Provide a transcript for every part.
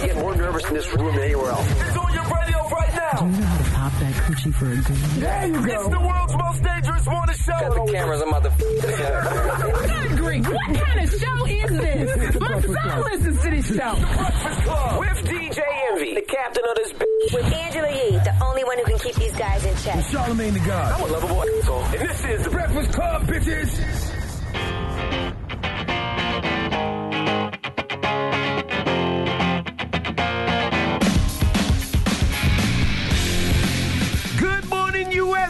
I get more nervous in this room than anywhere else. It's on your radio right now. Do you know how to pop that coochie for a green? There you go. It's the world's most dangerous morning show. Got the cameras, I'm about to. Good grief, what kind of show is this? My son listens to this show. The Breakfast Club. With DJ Envy, the captain of this bitch. With Angela Yee, the only one who can keep these guys in check. Charlamagne the God. I'm a lovable asshole. And this is the Breakfast Club, bitches.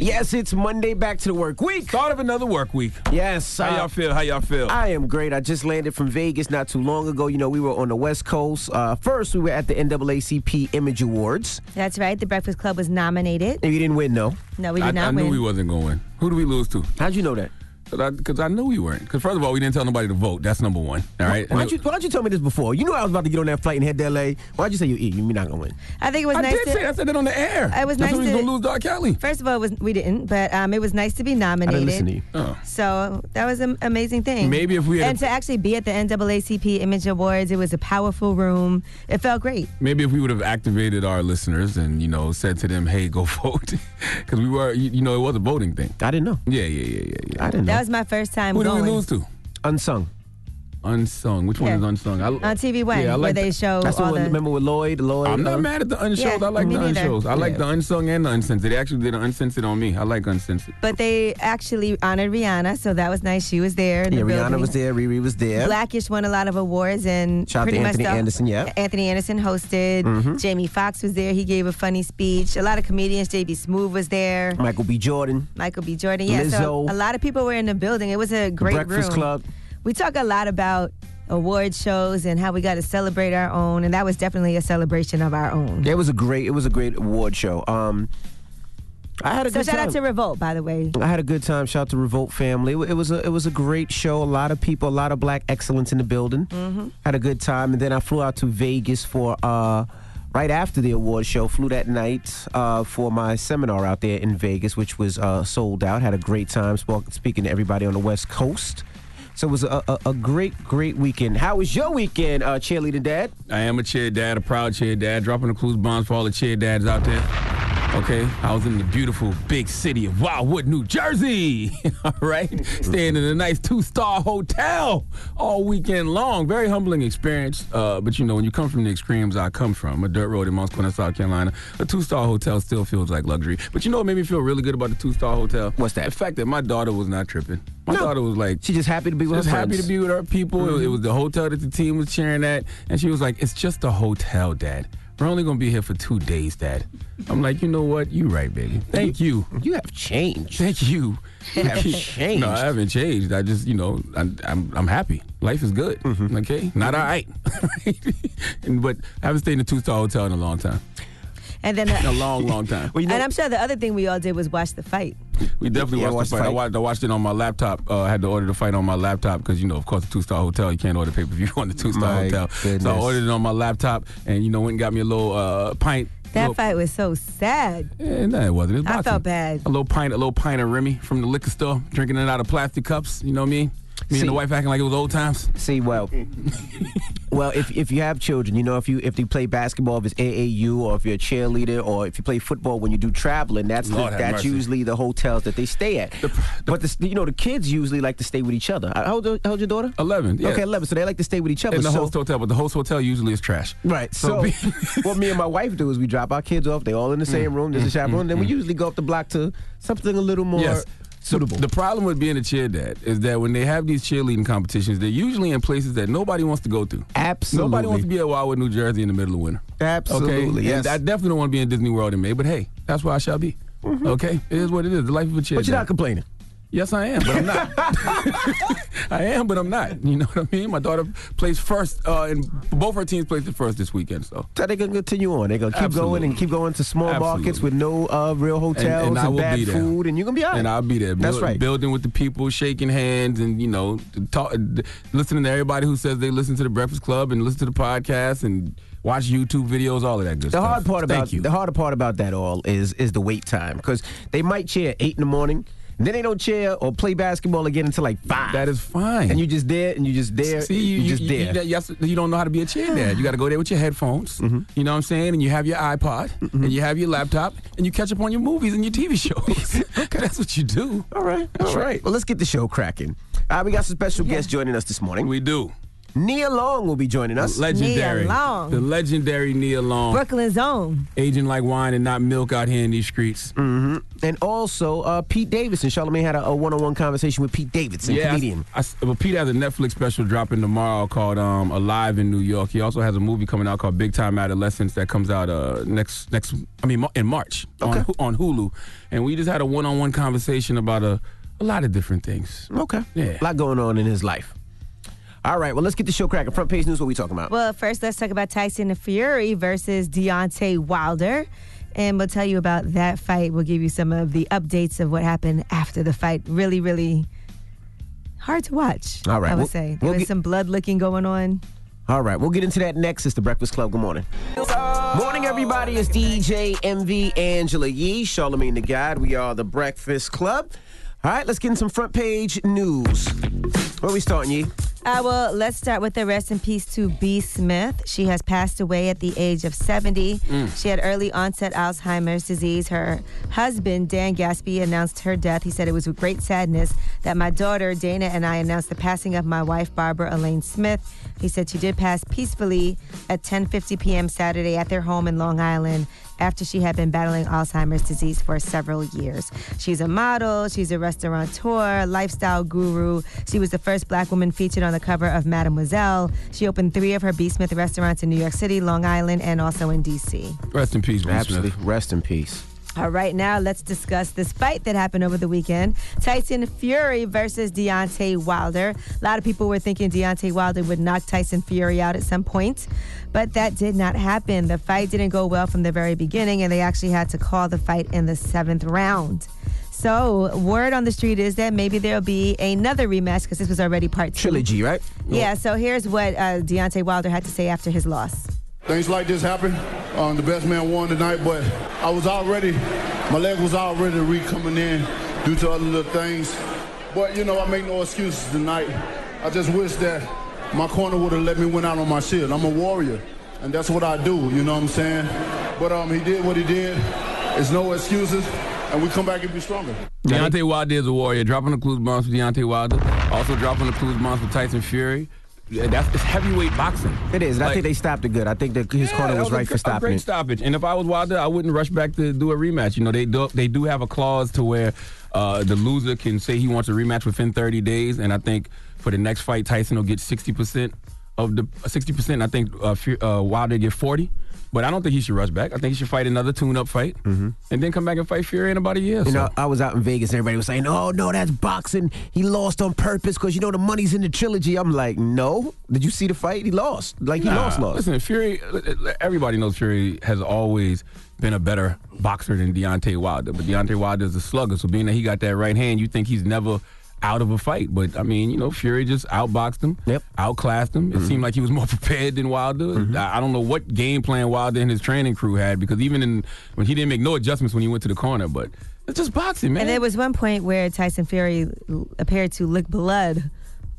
Yes, it's Monday, back to the work week. Start of another work week. Yes. How uh, y'all feel? How y'all feel? I am great. I just landed from Vegas not too long ago. You know, we were on the West Coast. Uh, first, we were at the NAACP Image Awards. That's right. The Breakfast Club was nominated. And you didn't win, no. No, we I, did not I knew we wasn't going to win. Who do we lose to? How'd you know that? Because I, knew we weren't. Because first of all, we didn't tell nobody to vote. That's number one. All right. Why'd you, why'd you tell me this before? You knew I was about to get on that flight and head to LA. Why'd you say you eat? You're not gonna win. I think it was I nice did to. say I said that on the air. It was That's nice when we was to- gonna lose Dark Kelly. First of all, it was we didn't, but um, it was nice to be I nominated. didn't listen to you. Oh. So that was an amazing thing. Maybe if we had and a- to actually be at the NAACP Image Awards, it was a powerful room. It felt great. Maybe if we would have activated our listeners and you know said to them, "Hey, go vote," because we were, you, you know, it was a voting thing. I didn't know. Yeah, yeah, yeah, yeah, yeah. I didn't know. That was my first time Who did going we lose to? Unsung. Unsung. Which one Yeah. is unsung? I, on TV One, Yeah, I where they the- show That's the all the. Remember with Lloyd? Lloyd. I'm not uh, mad at the unshows. Yeah, I like the neither. unshows. I like the unsung and the uncensored. They actually did an uncensored on me. I like uncensored. But they actually honored Rihanna, so that was nice. She was there. In Yeah, the Rihanna building. was there. Riri was there. Blackish won a lot of awards and Shout pretty much Anthony the- Anderson, yeah. Mm-hmm. Anthony Anderson hosted. Jamie Foxx was there. He gave a funny speech. A lot of comedians. JB Smoove was there. Michael B. Jordan. Michael B. Jordan. Yeah, so Lizzo. a lot of people were in the building. It was a great Breakfast room. Club. We talk a lot about award shows and how we got to celebrate our own, and that was definitely a celebration of our own. It was a great. It was a great award show. Um, I had a So good shout time. out to Revolt, by the way. I had a good time. Shout out to Revolt family. It, was a it was a great show. A lot of people, a lot of black excellence in the building. Mm-hmm. Had a good time, and then I flew out to Vegas for uh, right after the award show. Flew that night uh, for my seminar out there in Vegas, which was uh, sold out. Had a great time spoke, speaking to everybody on the West Coast. So it was a, a, a great, great weekend. How was your weekend, uh, cheerleader dad? I am a cheer dad, a proud cheer dad, dropping the clues bombs for all the cheer dads out there. Okay, I was in the beautiful big city of Wildwood, New Jersey. all right, staying in a nice two-star hotel all weekend long. Very humbling experience. Uh, but you know, when you come from the extremes I come from, a dirt road in Moncks Corner, South Carolina, a two-star hotel still feels like luxury. But you know what made me feel really good about the two-star hotel? What's that? The fact that my daughter was not tripping. My No. daughter was like, She just happy to be with just happy friends. to be with her people. It- It was the hotel that the team was cheering at, and she was like, "It's just a hotel, Dad. We're only gonna be here for two days, Dad." I'm like, "You know what? You're right, baby. Thank you, You have changed. thank you." You have changed. No, I haven't changed. I just, you know, I'm I'm, I'm happy. Life is good. Mm-hmm. Okay, not all right, but I haven't stayed in a two star hotel in a long time. And then, A the, long, long time. Well, you know, and I'm sure the other thing we all did was watch the fight. We definitely Yeah, watched watch the the fight. I fight. watched, I watched it on my laptop. Uh, I had to order the fight on my laptop because, you know, of course, a two star hotel, you can't order pay per view on the two star My hotel. So I ordered it on my laptop and, you know, went and got me a little uh, pint. That little, fight was so sad. Eh, no, it wasn't. It was I felt bad. A little pint, a little pint of Remy from the liquor store, drinking it out of plastic cups. You know what I mean? Me See- and the wife acting like it was old times. See, well, well, if if you have children, you know, if you if they play basketball, if it's AAU, or if you're a cheerleader, or if you play football, when you do traveling, that's the, that's mercy. usually the hotels that they stay at. but the, you know, the kids usually like to stay with each other. Uh, How old, how your daughter? 11. Yeah. Okay, eleven. So they like to stay with each other. In the so, host hotel, but the host hotel usually is trash. Right. So So, what me and my wife do is we drop our kids off. They all in the same mm. room. There's a mm-hmm. chaperone. Then we mm-hmm. usually go up the block to something a little more Yes. So suitable. the problem with being a cheer dad is that when they have these cheerleading competitions, they're usually in places that nobody wants to go to. Absolutely. Nobody wants to be at Wildwood, New Jersey in the middle of winter. Absolutely, Okay? yes. And I definitely don't want to be in Disney World in May, but hey, that's where I shall be. Mm-hmm. Okay? It is what it is. The life of a cheer but you're dad. not complaining. Yes, I am, but I'm not. I am, but I'm not. You know what I mean? My daughter plays first, uh, and both her teams played the first this weekend. So So they're gonna continue on. They're gonna keep Absolutely. going and keep going to small markets with no uh, real hotels and, I will bad be there. food, and you're gonna be all right. And I'll be there. That's Build- right. Building with the people, shaking hands, and you know, talk, listening to everybody who says they listen to the Breakfast Club and listen to the podcast and watch YouTube videos, all of that good The stuff. hard part Thank about you. the harder part about that all is is the wait time because they might cheer at eight in the morning, and then they don't cheer or play basketball again until like five. that is fine. and you just there and you just there. See, you, you just you, there. You, yes, you don't know how to be a cheer dad. You got to go there with your headphones. Mm-hmm. You know what I'm saying? And you have your iPod, and you have your laptop, and you catch up on your movies and your TV shows. okay. That's what you do. all right, That's all right. right. Well, let's get the show cracking. All right, we got some special guests joining us this morning. We do. Nia Long will be joining us. Legendary. Nia Long. The legendary Nia Long. Brooklyn's own. Aging like wine and not milk out here in these streets. and also uh, Pete Davidson. Charlamagne had a, a one-on-one conversation with Pete Davidson, I- comedian. I, well, Pete has a Netflix special dropping tomorrow called um, Alive in New York. He also has a movie coming out called Big Time Adolescence that comes out uh, next next. I mean, in March Okay. on, on Hulu. And we just had a one-on-one conversation about a, a lot of different things. Okay. Yeah. A lot going on in his life. All right, well, let's get the show cracking. Front page news, what we talking about? Well, first, let's talk about Tyson Fury versus Deontay Wilder. And we'll tell you about that fight. We'll give you some of the updates of what happened after the fight. Really, really hard to watch. All right, I would we'll- say. There we'll was get- some blood licking going on. All right, we'll get into that next. It's the Breakfast Club. Good morning. Morning, everybody. It's DJ Envy Angela Yee, Charlamagne the God. We are the Breakfast Club. All right, let's get in some front page news. Where we starting, Yee? Uh, well, let's start with the rest in peace to B. Smith. She has passed away at the age of 70. She had early onset Alzheimer's disease. Her husband, Dan Gasby, announced her death. He said it was with great sadness that my daughter, Dana, and I announced the passing of my wife, Barbara Elaine Smith. He said she did pass peacefully at 10:50 p.m. Saturday at their home in Long Island after she had been battling Alzheimer's disease for several years. She's a model, she's a restaurateur, lifestyle guru. She was the first black woman featured on the cover of Mademoiselle. She opened three of her B. Smith restaurants in New York City, Long Island, and also in D.C. Rest in peace, B. Absolutely. Smith. Rest in peace. All right, now let's discuss this fight that happened over the weekend. Tyson Fury versus Deontay Wilder. A lot of people were thinking Deontay Wilder would knock Tyson Fury out at some point, but that did not happen. The fight didn't go well from the very beginning, and they actually had to call the fight in the seventh round. So, word on the street is that maybe there'll be another rematch because this was already part two. Trilogy, right? Yeah, so here's what uh, Deontay Wilder had to say after his loss. Things like this happen. Um, the best man won tonight, but I was already, my leg was already re coming in due to other little things. But you know, I make no excuses tonight. I just wish that my corner would have let me win out on my shield. I'm a warrior, and that's what I do. You know what I'm saying? But um, he did what he did. It's no excuses, and we come back and be stronger. Deontay Wilder is a warrior. Dropping the clues bombs for Deontay Wilder. Also dropping the clues bombs for Tyson Fury. That's it's heavyweight boxing. It is. And I think they stopped it good. I think that his Yeah, corner that was right gr- for stopping A great it. stoppage. And if I was Wilder, I wouldn't rush back to do a rematch. You know, they do they do have a clause to where uh, the loser can say he wants a rematch within 30 days. And I think for the next fight, Tyson will get 60 percent of the 60 percent. I think uh, uh, Wilder get 40. But I don't think he should rush back. I think he should fight another tune-up fight, mm-hmm. and then come back and fight Fury in about a year. Mm-hmm. You so. know, I was out in Vegas and everybody was saying, oh, no, that's boxing. He lost on purpose because, you know, the money's in the trilogy. I'm like, no. Did you see the fight? He lost. Like, he Nah, lost, lost. Listen, Fury. Uh, uh, uh, everybody knows Fury has always been a better boxer than Deontay Wilder, but Deontay Wilder is a slugger. So being that he got that right hand, you think he's never out of a fight. But I mean, you know, Fury just outboxed him, Yep. outclassed him. It mm-hmm. seemed like he was more prepared than Wilder. Mm-hmm. I, I don't know what game plan Wilder and his training crew had because even in when he didn't make no adjustments when he went to the corner, but it's just boxing, man. And there was one point where Tyson Fury appeared to lick blood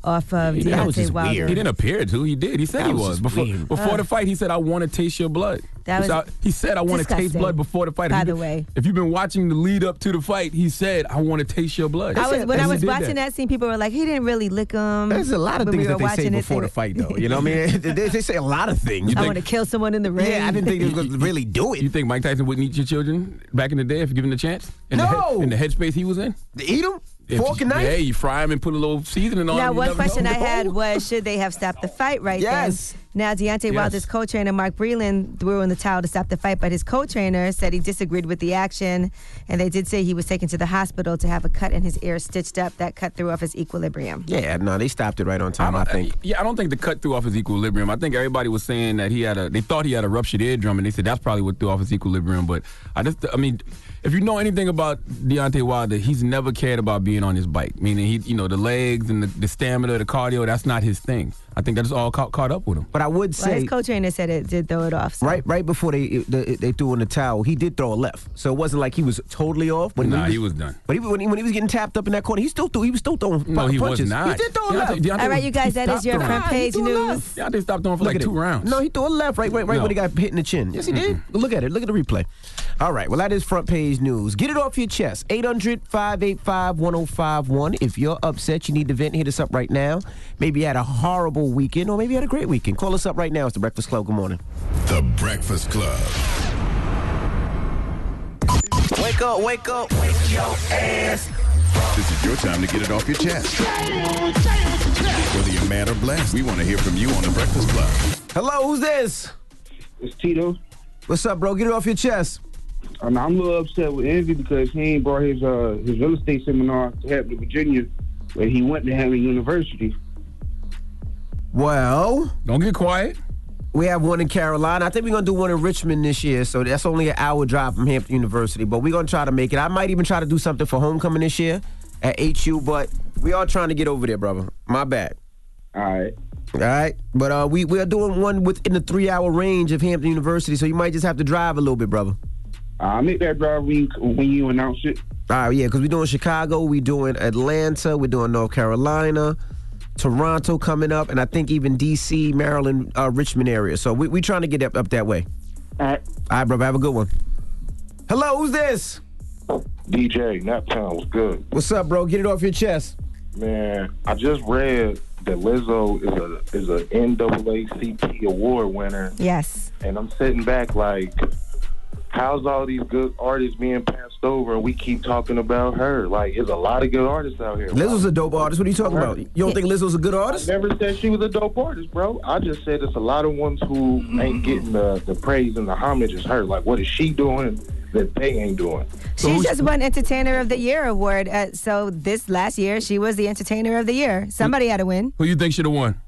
off of He did. That was Deontay just Wilder. weird. He didn't appear to. He did. He said That he was was before weird. before the uh. fight. He said, "I want to taste your blood." That He was said- he said, "I want to taste blood before the fight." by If you the been- way. if you've been watching the lead up to the fight, he said, "I want to taste your blood." I was when I was watching that. scene, people were like, "He didn't really lick him." There's a lot of When we things that they say it, before they the fight, though. You know what I mean? they, they say a lot of things. I want to kill someone in the ring. yeah, I didn't think they was going to really do it. You think Mike Tyson wouldn't eat your children back in the day if given the chance? In the No! head, in the headspace he was in. To eat them? If Fork you, and knife? Yeah, you fry them and put a little seasoning on. Now, him, one question. I had was, should they have stopped the fight right there? Yes. then? Now, Deontay Wilder's co-trainer Mark Breland threw in the towel to stop the fight, but his co-trainer said he disagreed with the action, and they did say he was taken to the hospital to have a cut in his ear stitched up. That cut threw off his equilibrium. Yeah, no, they stopped it right on time. I, don't- uh, think. Yeah, I don't think the cut threw off his equilibrium. I think everybody was saying that he had a. They thought he had a ruptured eardrum, and they said that's probably what threw off his equilibrium. But I just, I mean, if you know anything about Deontay Wilder, he's never cared about being on his bike. Meaning, he, you know, the legs and the, the stamina, the cardio, that's not his thing. I think that's all caught, caught up with him. But I would Well, say his co-trainer said it did throw it off. so- right right before they they, they threw in the towel, he did throw a left. So it wasn't like he was totally off. But Nah, he was done. But he, when, he, when he was getting tapped up in that corner, he still threw. He was still throwing No, he was punches. not. He did throw a left. Deontay All right, was- you guys, that is your throwing. front page threw a news. left. Deontay stopped throwing for Look like at two it. rounds. No, he threw a left right, right, right No. when he got hit in the chin. Yes, he did. Look at it. Look at the replay. All right. Well, that is front page news. Get it off your chest. 800 585 1051. If you're upset, you need to vent, hit us up right now. Maybe you had a horrible weekend or maybe you had a great weekend. Call us up right now. It's the Breakfast Club. Good morning. The Breakfast Club. Wake up, wake up. Wake your ass. This is your time to get it off your chest. Whether you're mad or blessed, we want to hear from you on The Breakfast Club. Hello, who's this? It's Tito. What's up, bro? Get it off your chest. And I'm a little upset with Envy because he ain't brought his uh his real estate seminar to Hampton, Virginia, where he went to Hampton University. Well, Don't get quiet. we have one in Carolina. I think we're gonna do one in Richmond this year, so that's only an hour drive from Hampton University. But we're gonna try to make it. I might even try to do something for homecoming this year at HU. But we are trying to get over there, brother. My bad. All right. All right, but uh, we we are doing one within the three hour range of Hampton University, so you might just have to drive a little bit, brother. I'll make that drive when you, when you announce it. All right, yeah, because we're doing Chicago, we're doing Atlanta, we're doing North Carolina, Toronto coming up, and I think even DC, Maryland, uh, Richmond area. So we we trying to get up, up that way. All right. All right, brother, have a good one. Hello, who's this? DJ, Naptown was good. What's up, bro? Get it off your chest. Man, I just read that Lizzo is a is a NAACP award winner, Yes. and I'm sitting back like, how's all these good artists being passed over, and we keep talking about her? Like, there's a lot of good artists out here. Lizzo's a dope artist. What are you talking about? You don't think Lizzo's a good artist? I artist? never said she was a dope artist, bro. I just said it's a lot of ones who ain't getting the, the praise and the homage as her. Like, what is she doing that they ain't doing? She just won Entertainer of the Year award. Uh, so this last year, she was the Entertainer of the Year. Somebody had to win. Who you think should have won?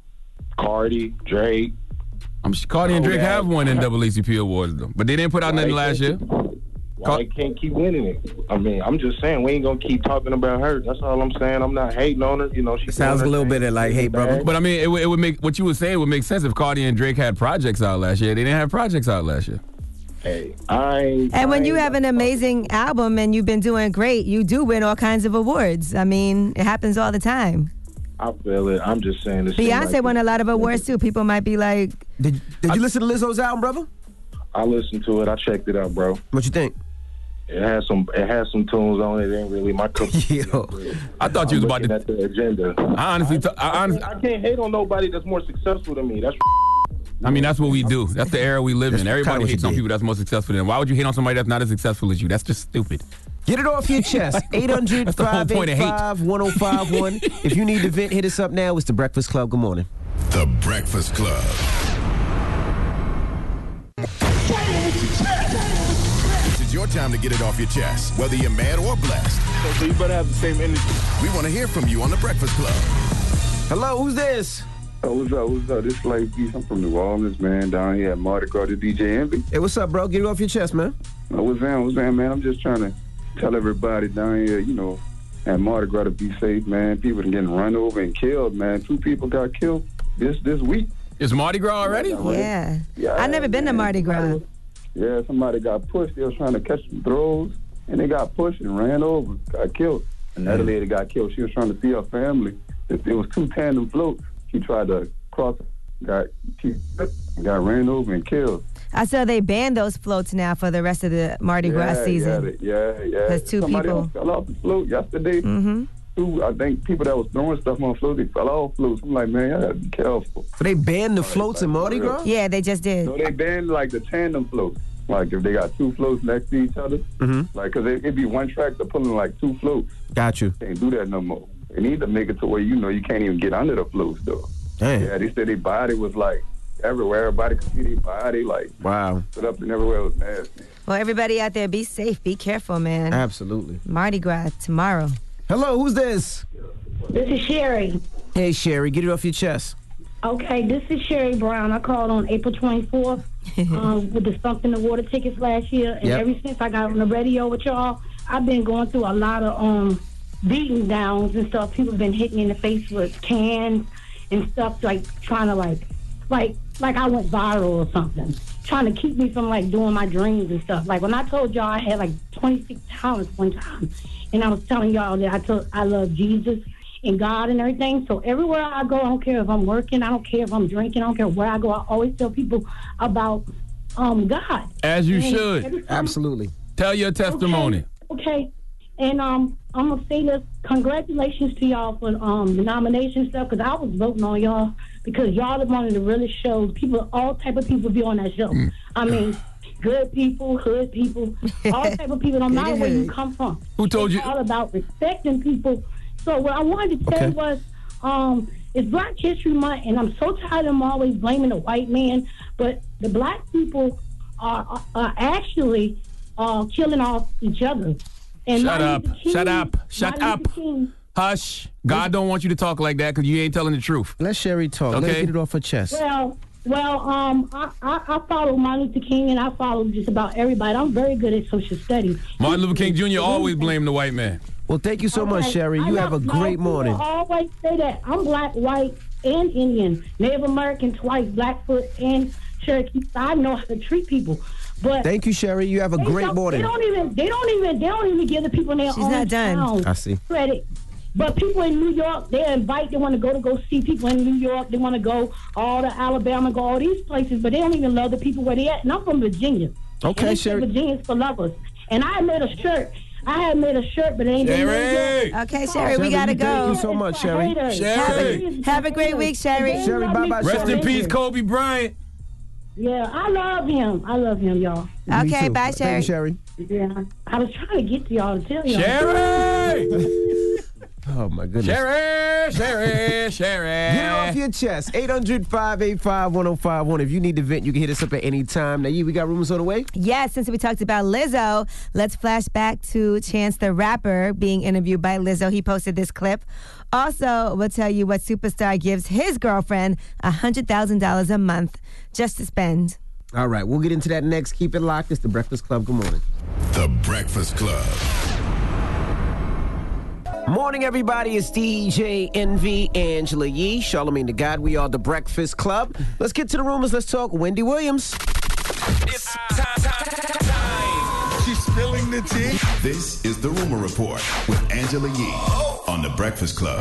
Cardi, Drake. I'm Cardi and Oh, Drake yeah. have won NAACP awards though, but they didn't put out nothing last year. can't- Why they can't keep winning it? I mean, I'm just saying we ain't gonna keep talking about her. That's all I'm saying. I'm not hating on her. You know, she Sounds a little bit of like, hey, brother. But I mean, it, would- it would make what you were saying would make sense if Cardi and Drake had projects out last year. They didn't have projects out last year. Hey, I ain't. And when you have an amazing album and you've been doing great, you do win all kinds of awards. I mean, it happens all the time. I feel it. I'm just saying. It seem Beyonce like- won a lot of awards too. People might be like, Did, did you listen to Lizzo's album, brother? I listened to it. I checked it out, bro. What you think? It has some. It has some tunes on it. It ain't really my cup. of tea. Yo. I thought you was about to. at the agenda. I honestly, th- I, honestly, I can't hate on nobody that's more successful than me. That's I mean, that's what we do. That's the era we live That's in. Everybody hates on did. people that's more successful than. Why would you hate on somebody that's not as successful as you? That's just stupid. Get it off your chest. 800 That's the whole point of hate. 585 1051. If you need to vent, hit us up now. It's the Breakfast Club. Good morning. The Breakfast Club. This is your time to get it off your chest, whether you're mad or blessed. So you better have the same energy. We want to hear from you on The Breakfast Club. Hello, who's this? Oh, what's up? What's up? This is Life Beast. I'm from New Orleans, man. Down here at Mardi Gras, the DJ Envy. Hey, what's up, bro? Get it off your chest, man. Oh, what's that? What's that, man? I'm just trying to tell everybody down here, you know, at Mardi Gras to be safe, man. People are getting run over and killed, man. Two people got killed this this week. Is Mardi Gras already? yeah. Yeah, I've never been to. Mardi Gras. Yeah, somebody got pushed. They was trying to catch some throws, and they got pushed and ran over, got killed. Another lady got killed. She was trying to see her family. It, it was two tandem floats. She tried to cross, got she got ran over and killed. I saw they banned those floats now for the rest of the Mardi Gras season. Yeah, yeah, yeah. 'Cause two Somebody people- else fell off the float yesterday. Mm-hmm. Two, I think people that was throwing stuff on floats, they fell off floats. I'm like, man, y'all gotta be careful. So they banned the floats in Mardi Gras? Yeah, they just did. So they banned like the tandem floats. Like if they got two floats next to each other, Mm-hmm. like because it, it'd be one tractor pulling like two floats. Got you. Can't do that no more. They need to make it to where you know you can't even get under the floats though. Damn. Yeah, they said their body was like everywhere. Everybody could see their body. Like, wow. Stood up and everywhere It was nasty. Well, everybody out there, be safe, be careful, man. Absolutely. Mardi Gras tomorrow. Hello, who's this? This is Sherry. Hey, Sherry, get it off your chest. Okay, this is Sherry Brown. I called on April 24th um, with the Stump in the Water tickets last year, and Yep. ever since I got on the radio with y'all, I've been going through a lot of um, beating downs and stuff. People have been hitting me in the face with cans and stuff, like trying to like, like, like I went viral or something, trying to keep me from like doing my dreams and stuff. Like when I told y'all I had like 26 talents one time, and I was telling y'all that I told I love Jesus and God and everything. So everywhere I go, I don't care if I'm working, I don't care if I'm drinking, I don't care where I go. I always tell people about um, God. As you And should. Absolutely. Tell your testimony. Okay. Okay. And um, I'm gonna say this. Congratulations to y'all for um the nomination stuff because I was voting on y'all because y'all are one of the realest shows. People, all type of people be on that show. Mm. I mean, good people, hood people, all type of people. No matter where you come from. Who told it's you- All about respecting people. So what I wanted to say Okay. was, um, it's Black History Month, and I'm so tired of them always blaming the white man, but the black people are, are, are actually uh, killing off each other. And Shut up. King- Shut up. Shut Martin up. Luther King- Hush. God don't want you to talk like that because you ain't telling the truth. Let Sherry talk. Let her Okay. get it off her chest. Well, well, um, I, I, I follow Martin Luther King, and I follow just about everybody. I'm very good at social studies. Martin Luther King Jr. always blamed the white man. Well, thank you so much, Okay, Sherry. You know- have a great people morning. always say that. I'm black, white, and Indian, Native American twice, Blackfoot, and Cherokee. I know how to treat people. But Thank you, Sherry. You have a great don't- morning. They don't even. They don't even. They don't even give the people in their She's own not done. town I see. credit. But people in New York, they invite. They want to go to go see people in New York. They want to go all to Alabama, go all these places, but they don't even love the people where they at. And I'm from Virginia. Okay, and Sherry. Virginia's for lovers. And I made a shirt. I had made a shirt, but it ain't been made yet. Okay, Sherry, we Sherry, gotta go. thank you so much, Sherry. Haters. Sherry. Haters. Have a great week, Sherry. Sherry, bye-bye, for Rest in haters. peace, Kobe Bryant. Yeah, I love him. I love him, y'all. Me Okay, too. bye, Thank Sherry. you, Sherry. Yeah, I was trying to get to y'all to tell y'all. Sherry! Oh, my goodness. Sherry! Sherry! Sherry! Get it off your chest. 800 585 1051. If you need to vent, you can hit us up at any time. Now, you, we got rumors on the way. Yes, since we talked about Lizzo, let's flash back to Chance the Rapper being interviewed by Lizzo. He posted this clip. Also, we'll tell you what superstar gives his girlfriend $100,000 a month just to spend. All right, we'll get into that next. Keep it locked. It's the Breakfast Club. Good morning. The Breakfast Club. Morning, everybody. It's DJ Envy, Angela Yee, Charlamagne the God. We are the Breakfast Club. Let's get to the rumors. Let's talk Wendy Williams. It's time, time, time. She's spilling the tea. This is the Rumor Report with Angela Yee on the Breakfast Club.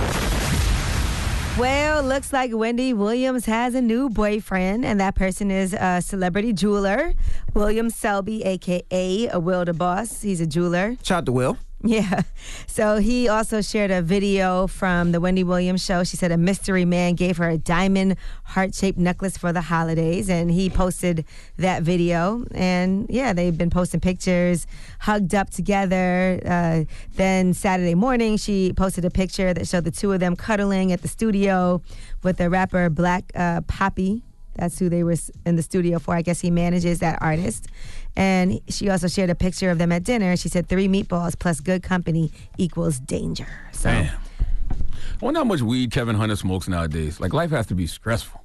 Well, looks like Wendy Williams has a new boyfriend, and that person is a celebrity jeweler, William Selby, aka a Will the Boss. He's a jeweler. Shout out to Will. Yeah. So he also shared a video from the Wendy Williams show. She said a mystery man gave her a diamond heart shaped necklace for the holidays, and he posted that video. And yeah, they've been posting pictures, hugged up together. Uh, then Saturday morning, she posted a picture that showed the two of them cuddling at the studio with the rapper Black uh, Poppy. That's who they were in the studio for. I guess he manages that artist. And she also shared a picture of them at dinner. She said three meatballs plus good company equals danger. So Damn. I wonder how much weed Kevin Hunter smokes nowadays. Like, life has to be stressful.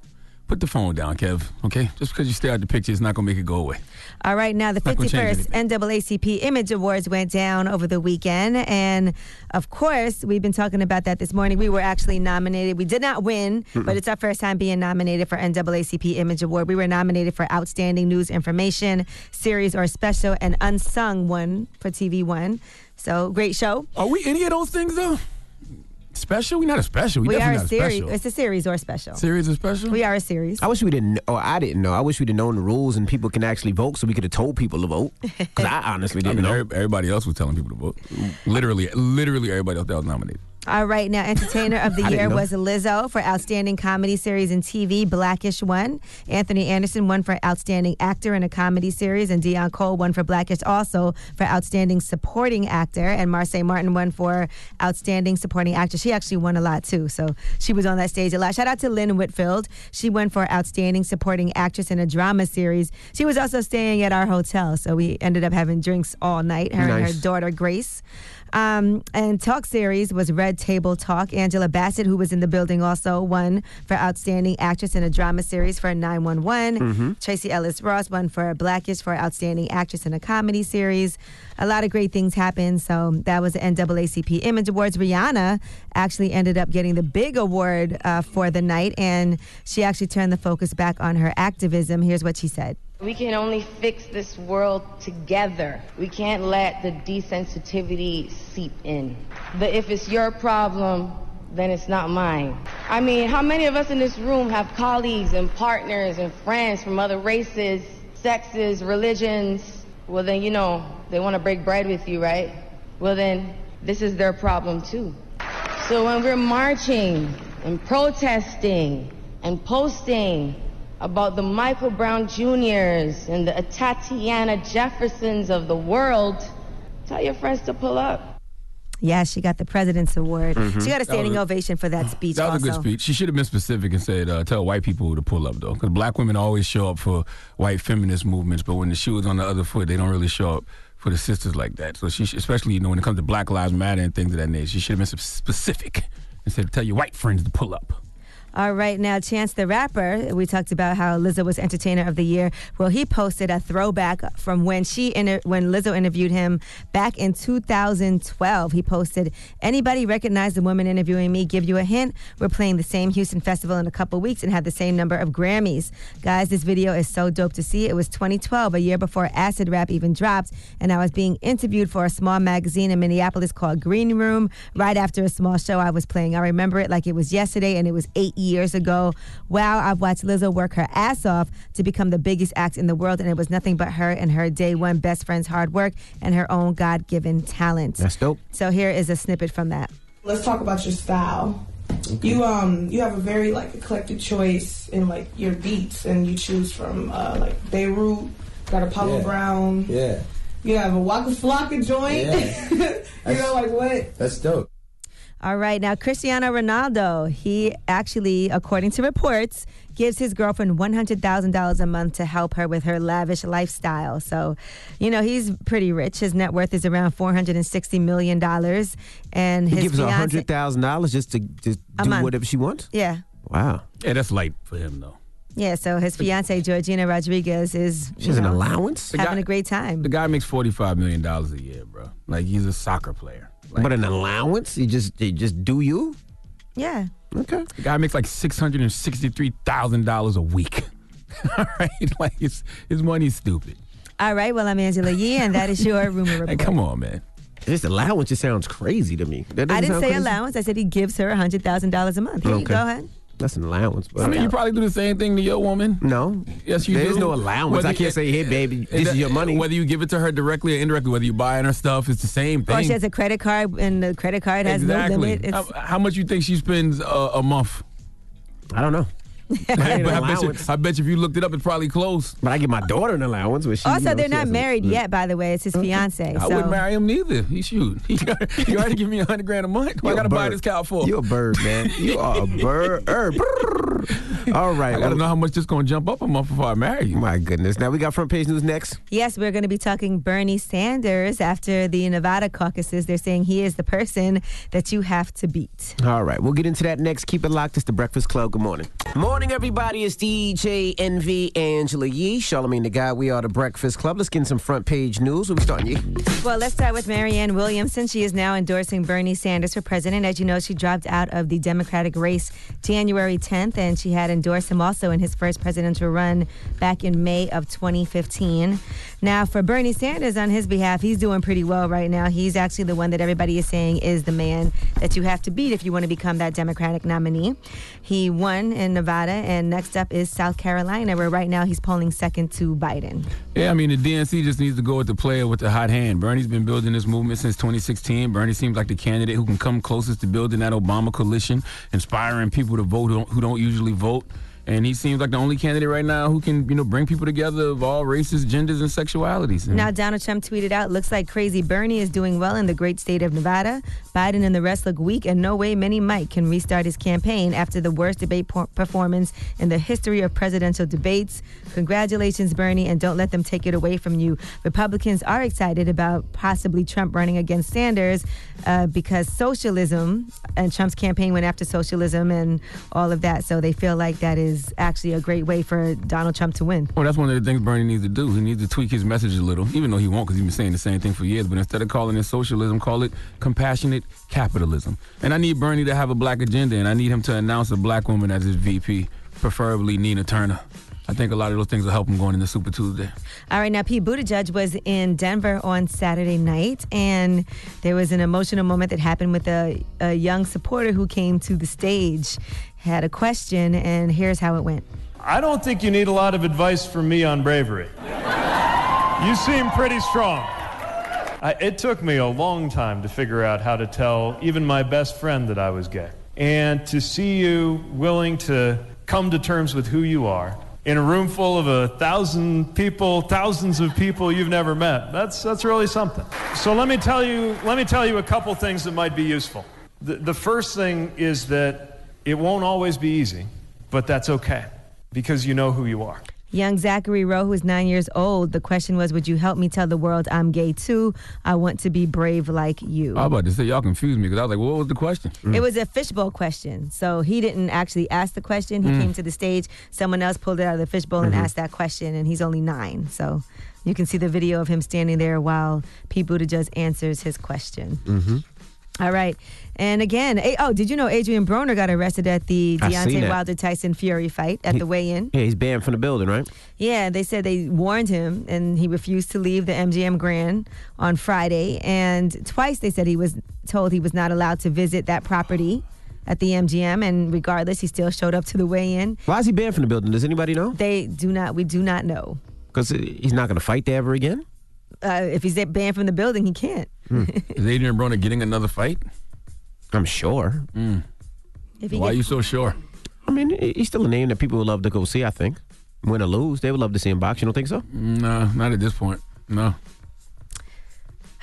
Put the phone down, Kev, okay? Just because you stare at the picture it's not going to make it go away. All right, now the Not 51st NAACP Image Awards went down over the weekend. And of course, we've been talking about that this morning. We were actually nominated. We did not win, but it's our first time being nominated for NAACP Image Award. We were nominated for Outstanding News Information, Series or Special, and Unsung one for TV One. So great show. Are we any of those things, though? Special? we not a special. We, We, are a not series. special. It's a series or special. Series is special? We are a series. I wish we didn't, or oh, I didn't know. I wish we'd have known the rules and people can actually vote so we could have told people to vote. Because I honestly didn't mean, know. everybody else was telling people to vote. Literally, literally everybody else that was nominated. All right, now entertainer of the year was Lizzo for outstanding comedy series and TV. Blackish won. Anthony Anderson won for outstanding actor in a comedy series, and Deon Cole won for Blackish also for outstanding supporting actor, and Marsai Martin won for outstanding supporting actor. She actually won a lot too, so she was on that stage a lot. Shout out to Lynn Whitfield. She won for outstanding supporting actress in a drama series. She was also staying at our hotel, so we ended up having drinks all night. Her and her daughter Grace. Um, and talk series was Red Table Talk. Angela Bassett, who was in the building, also won for Outstanding Actress in a Drama Series for 911. Mhm. Tracee Ellis Ross won for Blackish for Outstanding Actress in a Comedy Series. A lot of great things happened. So that was the NAACP Image Awards. Rihanna actually ended up getting the big award uh, for the night, and she actually turned the focus back on her activism. Here's what she said. We can only fix this world together. We can't let the desensitivity seep in. The if it's your problem, then it's not mine. I mean, how many of us in this room have colleagues and partners and friends from other races, sexes, religions? Well, then, you know, they want to break bread with you, right? Well, then, this is their problem too. So when we're marching and protesting and posting about the Michael Brown Juniors and the Tatiana Jeffersons of the world, tell your friends to pull up. Yeah, she got the President's Award. Mhm. She got a standing a- ovation for that speech. That was also. a good speech. She should have been specific and said, uh, "Tell white people to pull up, though," because black women always show up for white feminist movements, but when the shoe is on the other foot, they don't really show up for the sisters like that. So she, should- especially you know when it comes to Black Lives Matter and things of that nature, she should have been specific and said, "Tell your white friends to pull up." All right, now Chance the Rapper. We talked about how Lizzo was Entertainer of the Year. Well, he posted a throwback from when she inter- when Lizzo interviewed him back in 2012. He posted, "Anybody recognize the woman interviewing me? Give you a hint. We're playing the same Houston festival in a couple weeks and have the same number of Grammys, guys. This video is so dope to see. It was 2012, a year before Acid Rap even dropped, and I was being interviewed for a small magazine in Minneapolis called Green Room. Right after a small show I was playing, I remember it like it was yesterday, and it was eight ago. Wow, I've watched Lizzo work her ass off to become the biggest act in the world, and it was nothing but her and her day one best friend's hard work and her own God given talent. That's dope. So here is a snippet from that. Let's talk about your style. You um you have a very like eclectic choice in like your beats, and you choose from uh, like Beirut, got Apollo Yeah. Brown. Yeah, You have a Waka Flocka joint. you know like what? that's dope. All right, now Cristiano Ronaldo, he actually, according to reports, gives his girlfriend $100,000 a month to help her with her lavish lifestyle. So, you know, he's pretty rich. His net worth is around $460 million. And He gives her fiance- hundred thousand dollars just to just do month. whatever she wants. Yeah. Wow. Yeah, that's light for him though. Yeah, so his fiance Georgina Rodriguez is She has you an allowance? Having guy- a great time. The guy makes forty-five million dollars a year, bro. Like he's a soccer player. But an allowance? You just you just do you? Yeah. Okay. The guy makes like six hundred and sixty-three thousand dollars a week. All right, like his his money's stupid. All right, well, I'm Angela Yee, and that is your rumor report. Hey, come on, man. This allowance just sounds crazy to me. That I didn't say crazy? allowance. I said he gives her $100,000 a month. Here you go ahead. That's an allowance. But I mean, you probably do the same thing to your woman. No. Yes, you do. There's do. no allowance. I can't say, "Hey, baby, this that- is your money." Whether you give it to her directly or indirectly, whether you buying her stuff, it's the same thing. Or she has a credit card, and the credit card has exactly. no limit. It's, How, how much you think she spends uh, a month? I don't know. But I, bet you. I bet you if you looked it up, it's probably close. But I give my daughter an allowance. When she, also, you know, they're she not has a- married Mm. yet, by the way. It's his fiance. I so. wouldn't marry him neither. He shoot. He, you already give me a hundred grand a month. What I gotta buy this cow for? You a bird, man. You are a bird. Brrr. All right. I gotta know how much this gonna jump up a month before I marry you. My goodness. Now we got front page news next. Yes, we're going to be talking Bernie Sanders after the Nevada caucuses. They're saying he is the person that you have to beat. All right, we'll get into that next. Keep it locked. It's the Breakfast Club. Good morning. Morning, everybody. It's DJ Envy Angela Yee, Charlamagne the Guy. We are the Breakfast Club. Let's get some front page news. We starting, Yee? Well, let's start with Marianne Williamson. She is now endorsing Bernie Sanders for president. As you know, she dropped out of the Democratic race January 10th, and she had endorsed him also in his first presidential run back in May of 2015. Now, for Bernie Sanders, on his behalf, he's doing pretty well right now. He's actually the one that everybody is saying is the man that you have to beat if you want to become that Democratic nominee. He won in Nevada Nevada. And next up is South Carolina, where right now he's polling second to Biden. Yeah, I mean, the DNC just needs to go with the player with the hot hand. Bernie's been building this movement since 2016. Bernie seems like the candidate who can come closest to building that Obama coalition, inspiring people to vote who don't, who don't usually vote. And he seems like the only candidate right now who can, you know, bring people together of all races, genders, and sexualities. And Now, Donald Trump tweeted out, looks like crazy Bernie is doing well in the great state of Nevada. Biden and the rest look weak, and no way Mini Mike can restart his campaign after the worst debate por- performance in the history of presidential debates. Congratulations, Bernie, and don't let them take it away from you. Republicans are excited about possibly Trump running against Sanders uh, because socialism, and Trump's campaign went after socialism and all of that. So they feel like that is actually a great way for Donald Trump to win. Well, that's one of the things Bernie needs to do. He needs to tweak his message a little, even though he won't because he's been saying the same thing for years. But instead of calling it socialism, call it compassionate capitalism. And I need Bernie to have a black agenda, and I need him to announce a black woman as his VP, preferably Nina Turner. I think a lot of those things will help him going into Super Tuesday. All right, now Pete Buttigieg was in Denver on Saturday night, and there was an emotional moment that happened with a, a young supporter who came to the stage, had a question, and here's how it went. I don't think you need a lot of advice from me on bravery. You seem pretty strong. I, it took me a long time to figure out how to tell even my best friend that I was gay. And to see you willing to come to terms with who you are in a room full of a thousand people, thousands of people you've never met, that's, that's really something. So let me tell you, let me tell you a couple things that might be useful. The, the first thing is that it won't always be easy, but that's okay because you know who you are. Young Zachary Rowe, who is nine years old, the question was, Would you help me tell the world I'm gay too? I want to be brave like you. I was about to say, y'all confused me because I was like, what was the question? It was a fishbowl question. So he didn't actually ask the question. He Mm. came to the stage. Someone else pulled it out of the fishbowl and Mhm. asked that question, and he's only nine. So you can see the video of him standing there while Pete Buttigieg answers his question. Mm-hmm. All right. And again, eh, oh, did you know Adrien Broner got arrested at the I seen Deontay that. Wilder Tyson Fury fight at He- the weigh in? Yeah, he's banned from the building, right? Yeah, they said they warned him and he refused to leave the MGM Grand on Friday. And twice they said he was told he was not allowed to visit that property at the MGM. And regardless, he still showed up to the weigh in. Why is he banned from the building? Does anybody know? They do not, we do not know. Because he's not going to fight there ever again? Uh, if he's banned from the building, he can't. Hmm. Is Adrien Broner getting another fight? I'm sure. Hmm. If he Why are you so sure? I mean, he's still a name that people would love to go see, I think. Win or lose, they would love to see him box. You don't think so? No, not at this point. No.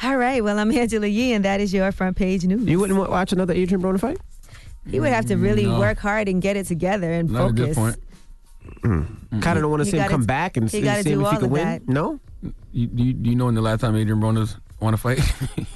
All right, well, I'm Angela Yee, and that is your front page news. You wouldn't watch another Adrien Broner fight? He would have to really No. work hard and get it together and Not at focus. this point. Hmm. Kind of don't want to He see him gotta- come back and he see gotta see him if he can win. that. No? You, do, you, do you know when the last time Adrien Broner's won a fight?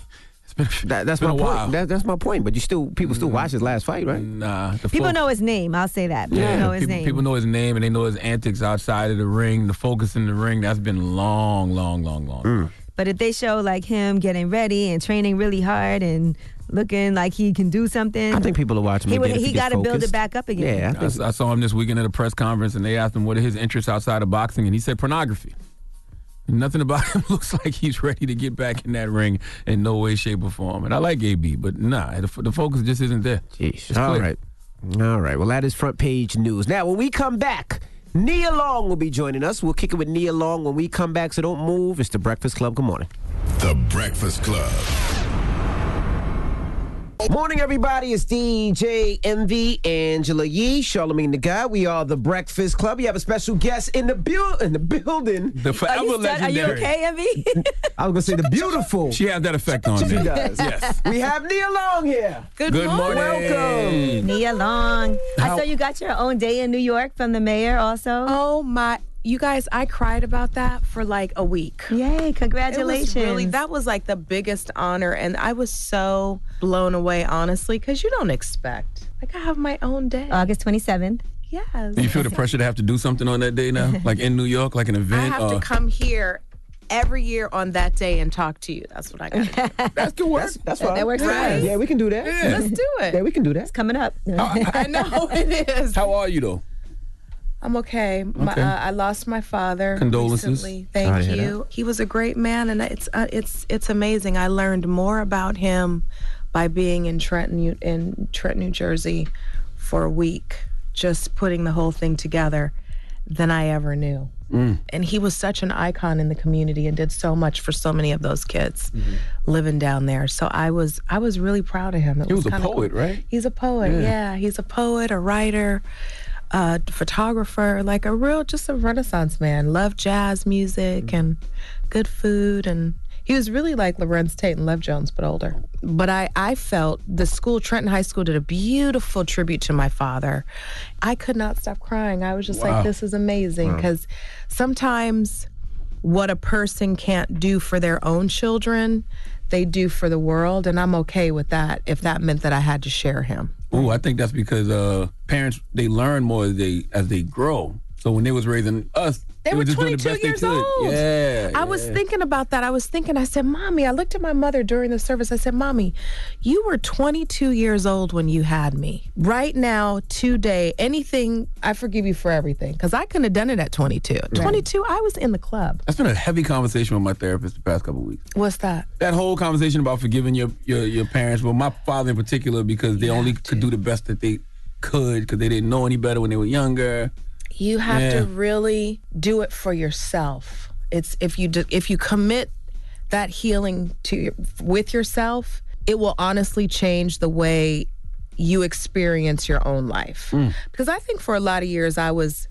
That, that's been my a point. while. That, that's my point. But you still, people still watch his last fight, right? Nah. The People fo- know his name. I'll say that. People know his people, name. people know his name and they know his antics outside of the ring, the focus in the ring. That's been long, long, long, long. Mm. But if they show like him getting ready and training really hard and looking like he can do something, I think people will watch him he would, again he got to build it back up again. Yeah. I saw him this weekend at a press conference, and they asked him what are his interests outside of boxing, and he said pornography. Nothing about him looks like he's ready to get back in that ring in no way, shape, or form. And I like AB, but nah, the, the focus just isn't there. Jeez. It's All clear. right. All right. Well, that is front page news. Now, when we come back, Nia Long will be joining us. We'll kick it with Nia Long when we come back, so don't move. It's the Breakfast Club. Good morning. The Breakfast Club. Morning, everybody. It's DJ Envy, Angela Yee, Charlamagne the Guy. We are the Breakfast Club. We have a special guest in the bu- in the building. The forever Are you, stu- are you okay, Envy? I was gonna say the beautiful. She has that effect on She me. does. Yes. We have Nia Long here. Good, Good morning. Welcome. Nia Long. I saw you got your own day in New York from the mayor also. Oh my you guys, I cried about that for like a week. Yay, congratulations. Was really that was like the biggest honor and I was so blown away honestly cuz you don't expect. Like I have my own day. August 27th. yes. Do you feel the pressure to have to do something on that day now? Like in New York, like an event? I have or to come here every year on that day and talk to you. That's what I got. That's good work. That's, that's That- fine. that works Right. us. Yeah, we can do that. Let's do it. Yeah, we can do that. It's coming up. I know it is. How are you, though? I'm okay. My, Okay. uh, I lost my father Condolences. recently. Thank to you. He was a great man, and it's uh, it's it's amazing. I learned more about him by being in Trenton, New- in Trenton, New Jersey, for a week. just putting the whole thing together than I ever knew. Mm. And he was such an icon in the community and did so much for so many of those kids living down there. So I was I was really proud of him. It He was a kinda poet, right? He's a poet. Yeah. Yeah. he's a poet, a writer, a photographer, like a real just a renaissance man. Loved jazz music mm-hmm. and good food and he was really like Larenz Tate and Lev Jones, but older. But I, I felt the school, Trenton High School, did a beautiful tribute to my father. I could not stop crying. I was just Wow. like, this is amazing. Wow. Because sometimes what a person can't do for their own children, they do for the world. And I'm okay with that if that meant that I had to share him. Ooh, I think that's because uh, parents they learn more as they as they grow. So when they was raising us, They they, were were just doing the 22 years old. Yeah, I was yeah. thinking about that. I was thinking, I said, Mommy, I looked at my mother during the service. I said, Mommy, you were 22 years old when you had me. Right now, today, anything, I forgive you for everything because I couldn't have done it at 22. 22, I was in the club. That's been a heavy conversation with my therapist the past couple of weeks. What's that? That whole conversation about forgiving your your, your parents, well, my father in particular, because they only could do the best that they could because they didn't know any better when they were younger. You have Yeah. to really do it for yourself. It's if you do, if you commit that healing to with yourself, it will honestly change the way you experience your own life. Hmm. Because I think for a lot of years I was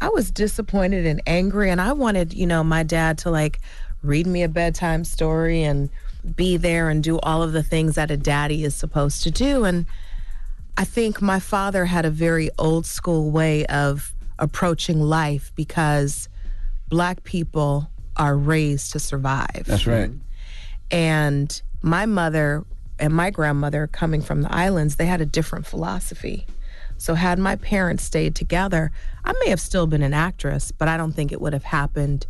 I was disappointed and angry and I wanted, you know, my dad to like read me a bedtime story and be there and do all of the things that a daddy is supposed to do and I think my father had a very old school way of approaching life because black people are raised to survive. That's right. And my mother and my grandmother coming from the islands, they had a different philosophy. So had my parents stayed together, I may have still been an actress, but I don't think it would have happened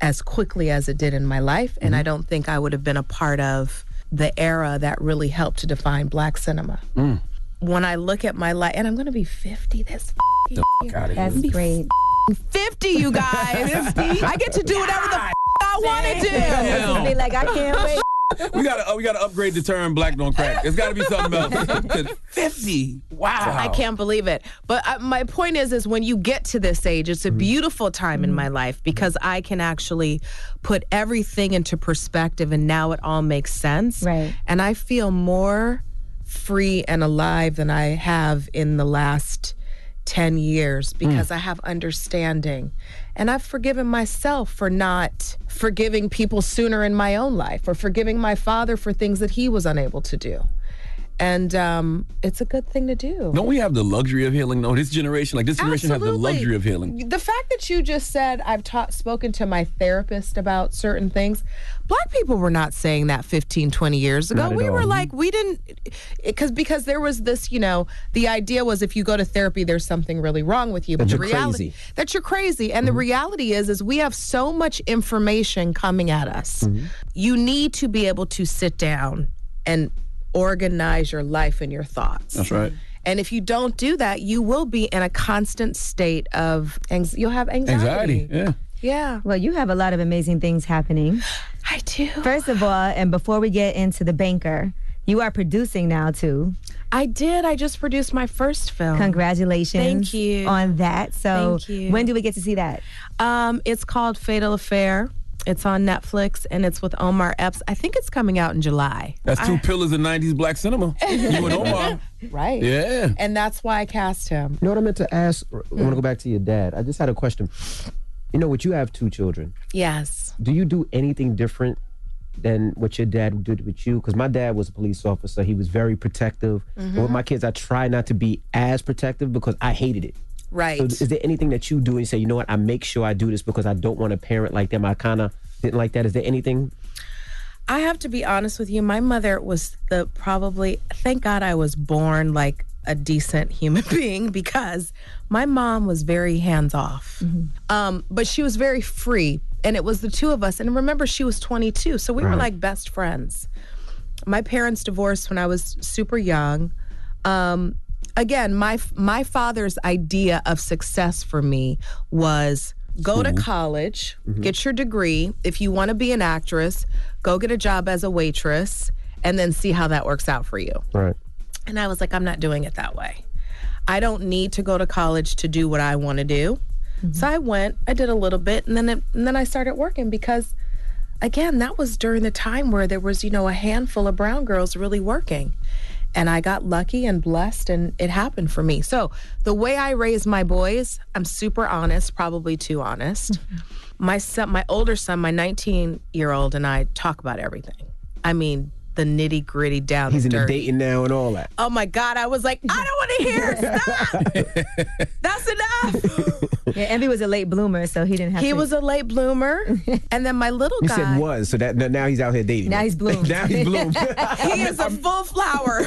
as quickly as it did in my life and I don't think I would have been a part of the era that really helped to define black cinema. Mm. When I look at my life and I'm going to be 50 this The f- outta here. That's great. 50 you guys. I get to do whatever the f- I want to do. Damn. Be like, I can't wait. We gotta uh, we gotta upgrade the term "black don't crack." It's got to be something else. Fifty. Wow. I can't believe it. But uh, my point is, is when you get to this age, it's a beautiful time in my life because I can actually put everything into perspective, and now it all makes sense. Right. And I feel more free and alive than I have in the last 10 years hmm. because I have understanding. And I've forgiven myself for not forgiving people sooner in my own life or forgiving my father for things that he was unable to do. And um, it's a good thing to do. Don't we have the luxury of healing? No, this generation, like this generation, has the luxury of healing. The fact that you just said I've taught spoken to my therapist about certain things, black people were not saying that 15, 20 years ago. Not at We were like, we didn't because because there was this, you know, the idea was if you go to therapy, there's something really wrong with you. That the you're reality crazy. that you're crazy. And the reality is is we have so much information coming at us. You need to be able to sit down and organize your life and your thoughts. That's right. And if you don't do that, you will be in a constant state of anx- you'll have anxiety. Anxiety. Yeah. Yeah. Well, you have a lot of amazing things happening. I do. First of all, and before we get into the banker, you are producing now too. I did. I just produced my first film. Congratulations. Thank you. on that. So, Thank you. when do we get to see that? Um, it's called Fatal Affair. It's on Netflix and it's with Omar Epps. I think it's coming out in July. That's two pillars of '90s black cinema. You and Omar. Right. Yeah. And that's why I cast him. You know what I meant to ask? I want to mm. go back to your dad. I just had a question. You know, what you have two children. Yes. Do you do anything different than what your dad did with you? Because my dad was a police officer. He was very protective. And with mm-hmm. my kids, I try not to be as protective because I hated it. Right. So is there anything that you do and you say, you know what, I make sure I do this because I don't want a parent like them. I kind of didn't like that. Is there anything? I have to be honest with you. My mother was the probably, thank God I was born like a decent human being because my mom was very hands off. Um, but she was very free. And it was the two of us. And remember, she was 22. So we were like best friends. My parents divorced when I was super young. Um, again, my my father's idea of success for me was go to School. college, Mhm. get your degree. If you want to be an actress, go get a job as a waitress, and then see how that works out for you. Right. And I was like, I'm not doing it that way. I don't need to go to college to do what I want to do. So I went, I did a little bit, and then it, and then I started working because, again, that was during the time where there was you know a handful of brown girls really working, and I got lucky and blessed, and it happened for me. So the way I raise my boys, I'm super honest, probably too honest. Mm-hmm. my son, my older son, my 19 year old, and I talk about everything. I mean, the nitty gritty down. He's to in the dirt. dating now and all that. Oh my God! I was like, I don't want to hear. it. Stop. That's enough. Yeah, Envy was a late bloomer, so he didn't have He to. was a late bloomer, and then my little You guy. said was, so that now he's out here dating. Now he's bloomed. now he's bloomed. he is a full flower.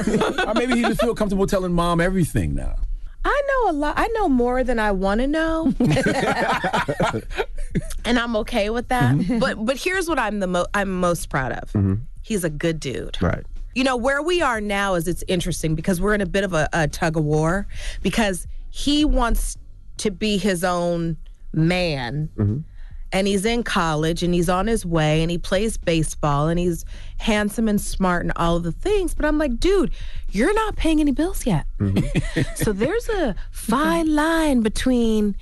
or maybe he just feel comfortable telling mom everything now. I know a lot. I know more than I want to know, and I'm okay with that. Mm-hmm. But but here's what I'm the mo- I'm most proud of. He's a good dude. Right. You know where we are now is it's interesting because we're in a bit of a, a tug of war because he wants to be his own man. Mm-hmm. And he's in college and he's on his way and he plays baseball and he's handsome and smart and all of the things. But I'm like, dude, you're not paying any bills yet. Mm-hmm. so there's a fine line between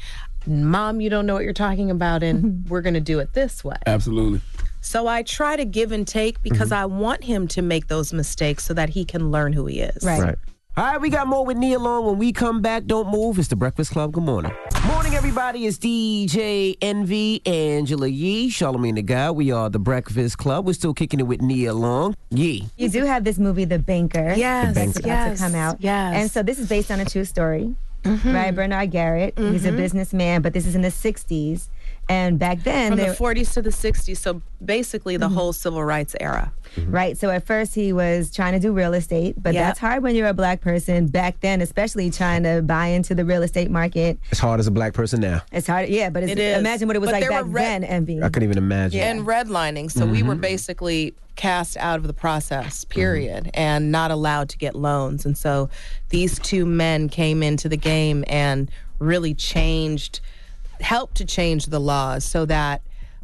mom, you don't know what you're talking about, and mm-hmm. we're going to do it this way. Absolutely. So I try to give and take because I want him to make those mistakes so that he can learn who he is. Right. All right, we got more with Nia Long. When we come back, don't move. It's the Breakfast Club. Good morning. Morning, everybody. It's DJ Envy, Angela Yee, Charlamagne the Guy. We are the Breakfast Club. We're still kicking it with Nia Long. Yee. You do have this movie, The Banker. Yes, that's about yes, to come out. yes. And so this is based on a true story. Right, Bernard Garrett. He's a Mhm. businessman, but this is in the '60s. And back then, From the 40s to the 60s. So basically the mm-hmm. whole civil rights era. Mm-hmm. Right. So at first he was trying to do real estate, but Yep. that's hard when you're a black person back then, especially trying to buy into the real estate market. It's hard as a black person now. It's hard. Yeah, but it's, It is. imagine what it was But like there back were red- then, Envy. I couldn't even imagine. Yeah. And redlining. So we were mm-hmm. basically cast out of the process, period, and not allowed to get loans. And so these two men came into the game and really changed, helped to change the laws so that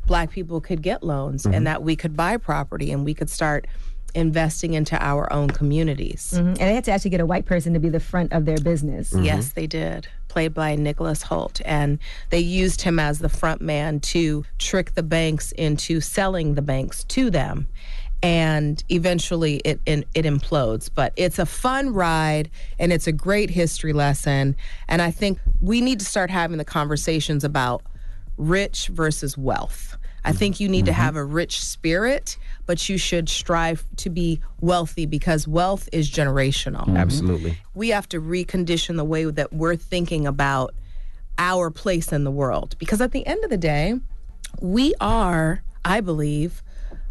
black people could get loans Mhm. and that we could buy property and we could start investing into our own communities. Mhm. And they had to actually get a white person to be the front of their business. Yes, they did. Played by Nicholas Hoult. And they used him as the front man to trick the banks into selling the banks to them. And eventually it, it, it implodes. But it's a fun ride and it's a great history lesson. And I think we need to start having the conversations about rich versus wealth. I think you need to mm-hmm. have a rich spirit, but you should strive to be wealthy because wealth is generational mm-hmm. Absolutely. we have to recondition the way that we're thinking about our place in the world. Because at the end of the day, we are, I believe,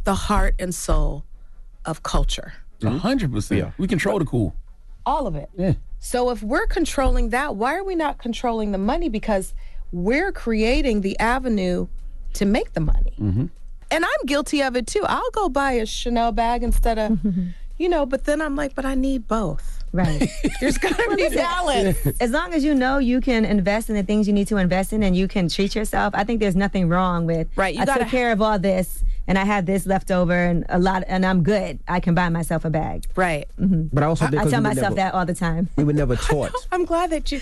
the heart and soul of culture. A hundred percent. Yeah. We control the cool. All of it. Yeah. So if we're controlling that, why are we not controlling the money? Because we're creating the avenue to make the money. Mm-hmm. And I'm guilty of it too. I'll go buy a Chanel bag instead of, you know, but then I'm like, but I need both. Right. There's got to be balance. As long as you know you can invest in the things you need to invest in and you can treat yourself, I think there's nothing wrong with Right, you I gotta took care of all this and I have this left over and a lot and I'm good. I can buy myself a bag. Right. Mm-hmm. But I also I, think I 'cause tell myself never- that all the time. We were never taught. I'm glad that you.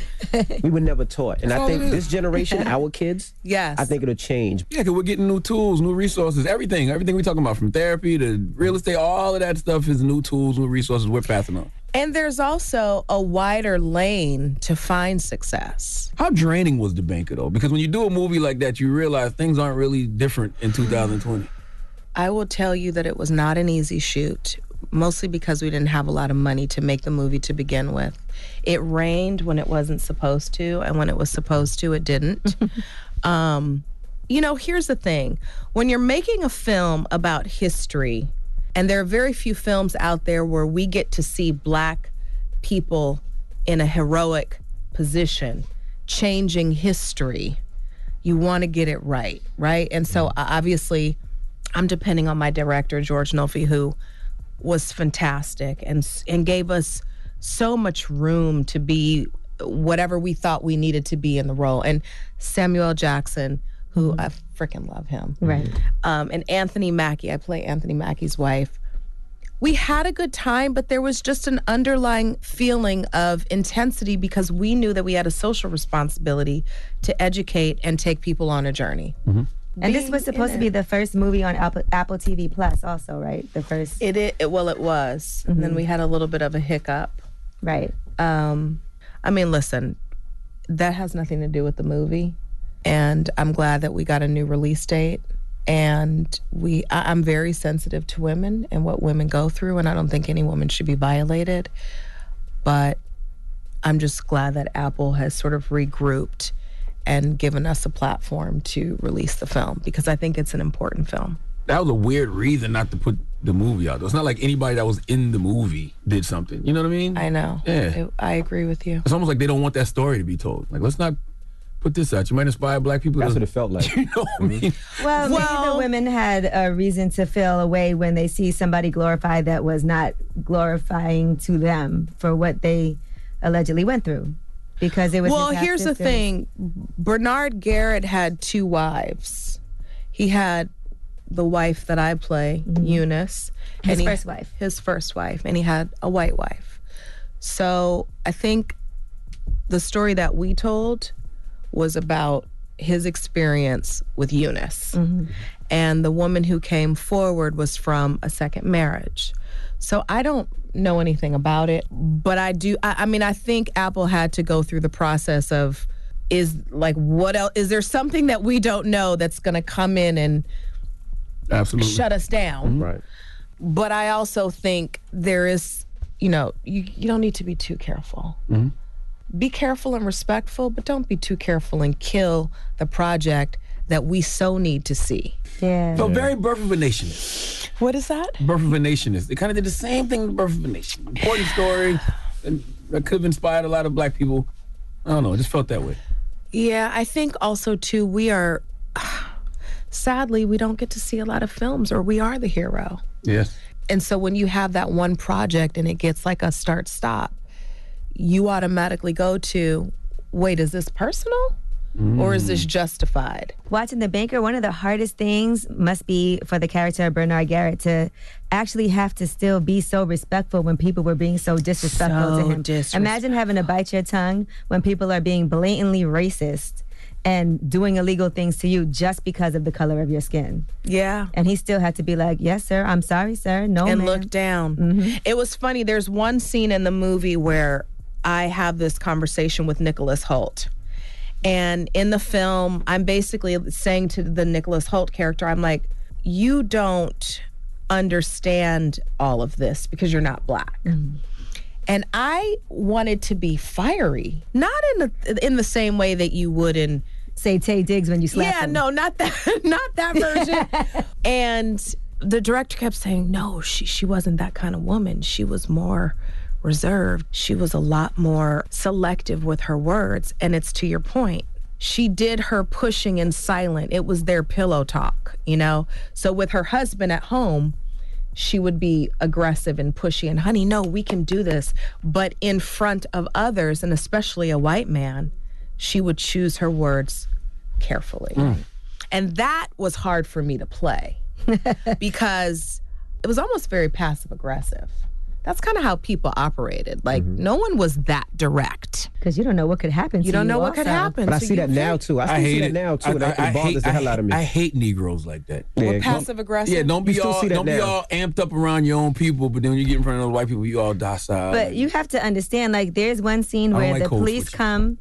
we were never taught. And I think this generation, our kids, Yes. I think it'll change. Yeah, because we're getting new tools, new resources, everything. Everything we're talking about from therapy to real estate, all of that stuff is new tools, new resources we're passing on. And there's also a wider lane to find success. How draining was the banker though? Because when you do a movie like that, you realize things aren't really different in 2020. I will tell you that it was not an easy shoot, mostly because we didn't have a lot of money to make the movie to begin with. It rained when it wasn't supposed to, and when it was supposed to, it didn't. um, you know, here's the thing when you're making a film about history, and there are very few films out there where we get to see black people in a heroic position changing history you want to get it right right and so uh, obviously i'm depending on my director george Nolfi, who was fantastic and and gave us so much room to be whatever we thought we needed to be in the role and samuel jackson who i freaking love him Right. um, and Anthony Mackie. I play Anthony Mackie's wife. we had a good time, but there was just an underlying feeling of intensity because we knew that we had a social responsibility to educate and take people on a journey. And this was supposed to be the first movie on Apple, Apple TV Plus, also, right? The first. It, it well, it was, and then we had a little bit of a hiccup. Right. Um, I mean, listen, that has nothing to do with the movie, and I'm glad that we got a new release date. And we, I, I'm very sensitive to women and what women go through, and I don't think any woman should be violated. But I'm just glad that Apple has sort of regrouped and given us a platform to release the film because I think it's an important film. That was a weird reason not to put the movie out. It's not like anybody that was in the movie did something. You know what I mean? I know. Yeah. It- I agree with you. It's almost like they don't want that story to be told. Like, let's not put this out. You might inspire black people. That's to- what it felt like. You know what I mean? Well, maybe the women had a reason to feel away when they see somebody glorified that was not glorifying to them for what they allegedly went through. Because it was well here's the thing bernard garrett had two wives he had the wife that i play eunice Mm-hmm. His he- first wife. his first wife and he had a white wife so i think the story that we told was about his experience with eunice Mm-hmm. and the woman who came forward was from a second marriage so i don't know anything about it. But i do I, I mean i think apple had to go through the process of is like what else is there something that we don't know that's going to come in and Absolutely. shut us down? Mm-hmm. Right. but i also think there is you know you, you don't need to be too careful. Mm-hmm. Be careful and respectful but don't be too careful and kill the project that we so need to see Yeah. So very Birth of a Nation what is that Birth of a Nation is. They kind of did the same thing with Birth of a Nation. Important story. That could have inspired a lot of black people. I don't know. It just felt that way. Yeah, I think also too we are sadly we don't get to see a lot of films or we are the hero. Yes. And so when you have that one project and it gets like a start stop, you automatically go to wait, is this personal? Or is this mm. justified? Watching The Banker, one of the hardest things must be for the character of Bernard Garrett to actually have to still be so respectful when people were being so disrespectful So to him. disres- Imagine having to bite your tongue when people are being blatantly racist and doing illegal things to you just because of the color of your skin. Yeah. And he still had to be like, "Yes, sir. I'm sorry, sir. No, and ma'am." look down. Mm-hmm. It was funny. There's one scene in the movie where I have this conversation with Nicholas Hoult. And in the film, I'm basically saying to the Nicholas Hoult character, I'm like, you don't understand all of this because you're not black. Mm-hmm. And I wanted to be fiery, not in the in the same way that you would in say Taye Diggs when you slap Yeah, him. no, not that, not that version. and the director kept saying, "No, she she wasn't that kind of woman. She was more reserved. She was a lot more selective with her words." And it's to your point. She did her pushing in silent. It was their pillow talk, you know. So with her husband at home, she would be aggressive and pushy and honey no we can do this but in front of others and especially a white man she would choose her words carefully hmm. and that was hard for me to play because it was almost very passive aggressive that's kind of how people operated like mm-hmm. no one was that direct because you don't know what could happen you to don't you know what could happen But I So see you that now too. I still see that now too. and it- it bothers hate, the hell out of me. I hate Negroes like that. Yeah, passive aggressive Yeah, don't be all don't be all amped up around your own people, but then when you get in front of those white people, you all docile. But you have to understand, like, there's one scene where like the police switching. come.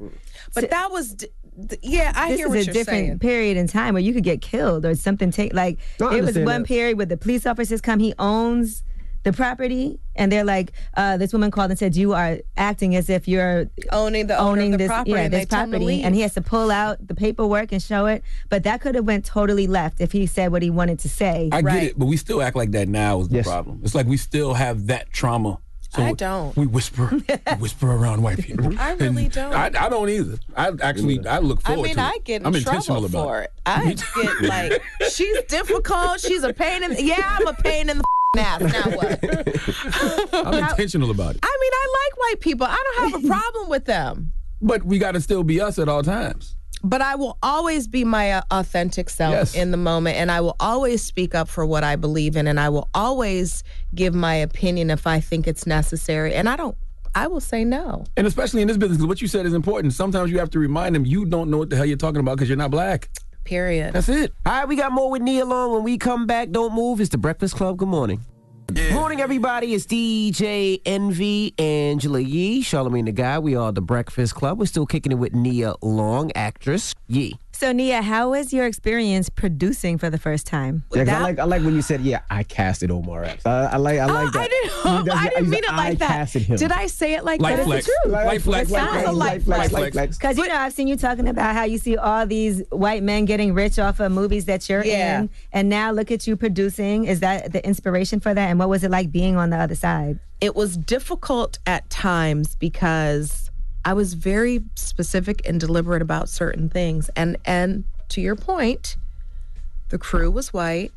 but that was d- d- yeah i this hear is what a you're different saying period in time where you could get killed or something. Take like it was one that. period where the police officers come. He owns the property, and they're like, uh, "This woman called and said you are acting as if you're owning the owning the this property yeah and this they told him to property," and he has to pull out the paperwork and show it. But that could have went totally left if he said what he wanted to say. I get it, but we still act like that now is the problem. It's like we still have that trauma. So I don't. We whisper, we whisper around white people. I really And don't. I, I don't either. I actually, I look I forward mean, to it. I mean, I get in I'm trouble intentional about for it. it. I get like, she's difficult. She's a pain in. The, yeah, I'm a pain in the ass. Now what? I'm intentional about it. I mean, I like white people. I don't have a problem with them. But we got to still be us at all times. But I will always be my uh, authentic self Yes. in the moment, and I will always speak up for what I believe in, and I will always give my opinion if I think it's necessary. And I don't, I will say no. And especially in this business, what you said is important. Sometimes you have to remind them you don't know what the hell you're talking about because you're not black. Period. That's it. All right, we got more with Nia Long. When we come back, don't move. It's the Breakfast Club. Good morning. Morning, everybody. It's DJ Envy, Angela Yee, Charlamagne the Guy. We are the Breakfast Club. We're still kicking it with Nia Long, actress Yee. So, Nia, how was your experience producing for the first time? Yeah, 'cause I like I like when you said, "Yeah, I casted Omar Epps." I, I like I oh, like Oh, that. I didn't, does I didn't he's mean it like I that. casted him. Did I say it like Light that? flex. It's the truth. Light flex, It light sounds a light light flex, flex. flex. Because you know, I've seen you talking about how you see all these white men getting rich off of movies that you're Yeah. in, and now look at you producing. Is that the inspiration for that? And what was it like being on the other side? it was difficult at times because I was very specific and deliberate about certain things. And and to your point, the crew was white,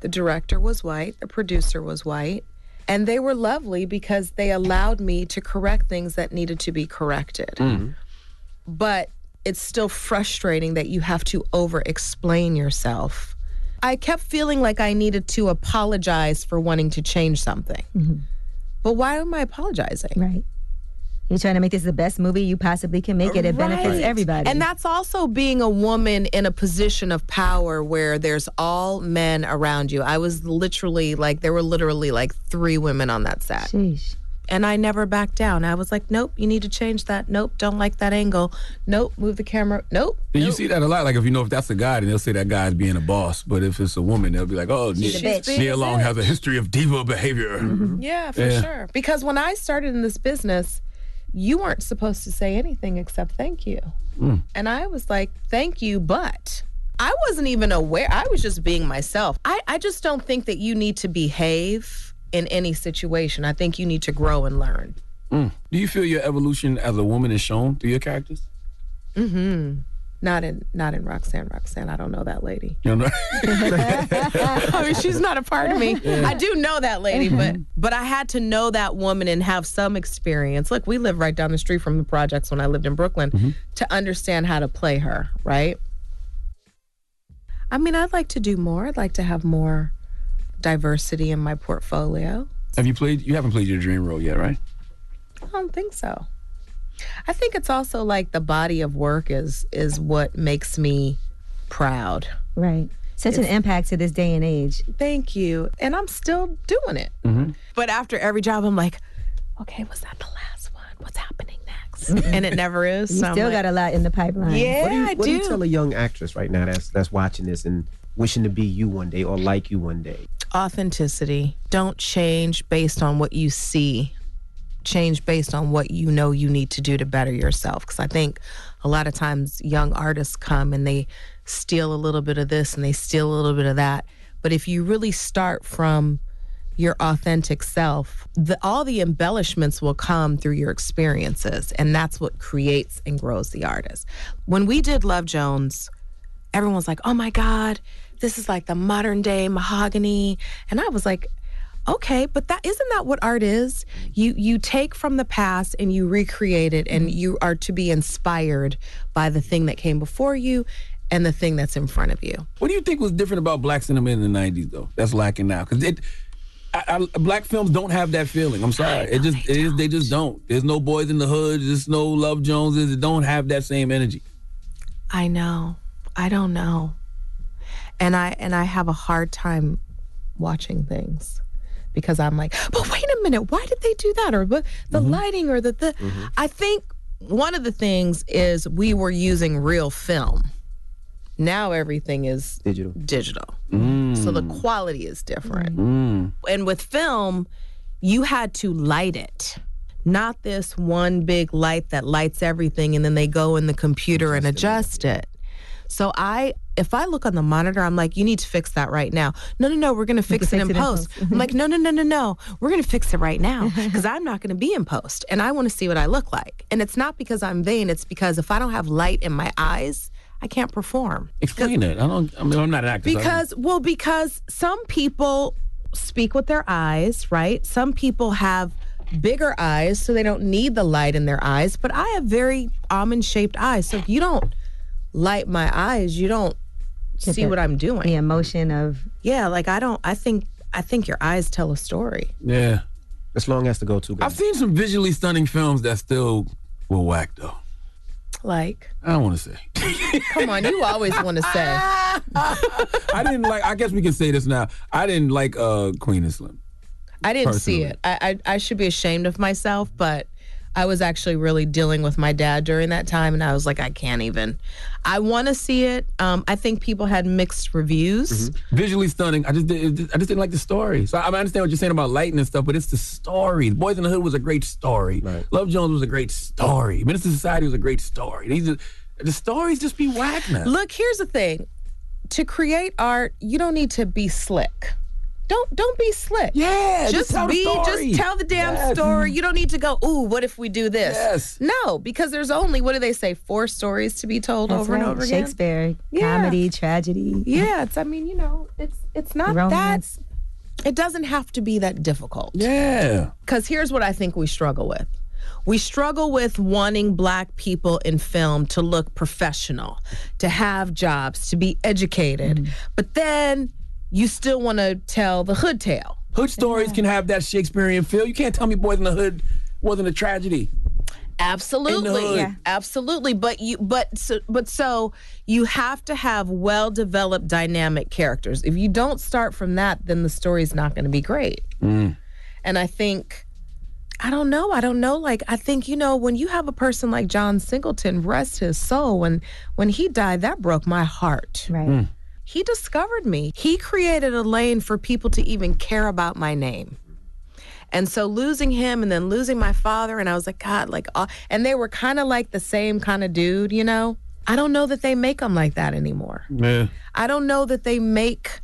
the director was white, the producer was white, and they were lovely because they allowed me to correct things that needed to be corrected. Mm-hmm. But it's still frustrating that you have to over explain yourself. I kept feeling like I needed to apologize for wanting to change something. Mm-hmm. But why am I apologizing? Right. You're trying to make this the best movie you possibly can make it. It benefits Right. everybody. And that's also being a woman in a position of power where there's all men around you. I was literally like, there were literally like three women on that set. Sheesh. And I never backed down. I was like, nope, you need to change that. Nope, don't like that angle. Nope, move the camera. Nope. And you see that a lot. Like if you know if that's a guy, then they'll say that guy's being a boss. But if it's a woman, they'll be like, "Oh, She's a Nia, bitch. Nia Long has a history of diva behavior." Yeah, for Yeah. sure. Because when I started in this business, you weren't supposed to say anything except thank you. And I was like, thank you, but I wasn't even aware. I was just being myself. I, I just don't think that you need to behave in any situation. I think you need to grow and learn. Mm. Do you feel your evolution as a woman is shown through your characters? Mm-hmm. Not in not in Roxanne. Roxanne, I don't know that lady. You? I mean, she's not a part of me. I do know that lady, but mm-hmm. but I had to know that woman and have some experience. Look, we live right down the street from the projects when I lived in Brooklyn mm-hmm. to understand how to play her, right? I mean, I'd like to do more. I'd like to have more diversity in my portfolio. Have you played? You haven't played your dream role yet, right? I don't think so. I think it's also like the body of work is is what makes me proud. right. Such an impact to this day and age. Thank you. And I'm still doing it. Mm-hmm. But after every job, I'm like, okay, was that the last one? What's happening next? and it never is. You so still like, got a lot in the pipeline. Yeah, what do you, I what do you tell a young actress right now that's that's watching this and wishing to be you one day or like you one day? authenticity. Don't change based on what you see. Change based on what you know you need to do to better yourself. Because I think a lot of times young artists come and they steal a little bit of this and they steal a little bit of that. But if you really start from your authentic self, the, all the embellishments will come through your experiences. And that's what creates and grows the artist. When we did Love Jones, everyone's like, oh my God, this is like the modern day mahogany. And I was like, okay, but that isn't that what art is? You you take from the past and you recreate it and you are to be inspired by the thing that came before you and the thing that's in front of you. What do you think was different about black cinema in the '90s, though? That's lacking now because it. I, I, black films don't have that feeling. I'm sorry. It just it is, they just don't. There's no boys in the hood. There's no Love Joneses. It don't have that same energy. I know. I don't know. And I and I have a hard time watching things because I'm like, but wait a minute, why did they do that? Or but the lighting or the the I think one of the things is we were using real film. Now everything is Digital. digital. Mm. So the quality is different. Mm. And with film, you had to light it. Not this one big light that lights everything and then they go in the computer and adjust it. So I if I look on the monitor, I'm like, you need to fix that right now. No, no, no, we're gonna fix, it, fix in it in post. post. I'm like, no, no, no, no, no. We're gonna fix it right now. Because I'm not gonna be in post. And I wanna see what I look like. And it's not because I'm vain, it's because if I don't have light in my eyes, I can't perform. Explain it. I don't. I mean, I'm not an actor. so Because, well, because some people speak with their eyes, right? Some people have bigger eyes, so they don't need the light in their eyes. But I have very almond shaped eyes. So if you don't light my eyes, you don't Get see the- what I'm doing. The emotion of Yeah, like I don't. I think I think your eyes tell a story. Yeah. as long as the go too. I've seen some visually stunning films that still were whack though. Like, I don't want to say. come on, you always want to say. I didn't like. I guess we can say this now. I didn't like uh, Queen and Slim. I didn't see it. I, I I should be ashamed of myself, but I was actually really dealing with my dad during that time, and I was like, I can't even. I want to see it. Um, I think people had mixed reviews. Visually stunning. I just, did, I just didn't like the story. So I, I understand what you're saying about lighting and stuff, but it's the story. Boys in the Hood was a great story. Love Jones was a great story. Menace II Society was a great story. These are, the stories just be whack now. Look, here's the thing: to create art, you don't need to be slick. Don't don't be slick. Yeah, just tell the be story. just tell the damn Yes. story. You don't need to go. Ooh, what if we do this? Yes. No, because there's only what do they say? Four stories to be told That's over and right. over again. Shakespeare, Yeah. comedy, tragedy. Yeah, it's. I mean, you know, it's it's not Romance. that. It doesn't have to be that difficult. Yeah. Because here's what I think we struggle with. We struggle with wanting black people in film to look professional, to have jobs, to be educated. Mm. But then you still want to tell the hood tale. Hood stories can have that Shakespearean feel. You can't tell me Boys in the Hood wasn't a tragedy. Absolutely. Yeah. Absolutely. But you but so but so you have to have well developed dynamic characters. If you don't start from that, then the story's not going to be great. Mm. And I think, I don't know. I don't know. Like, I think, you know, when you have a person like John Singleton, rest his soul, when when he died, that broke my heart. Right. He discovered me. He created a lane for people to even care about my name. And so losing him and then losing my father, and I was like, God, like, uh, and they were kind of like the same kind of dude, you know? I don't know that they make them like that anymore. Yeah. I don't know that they make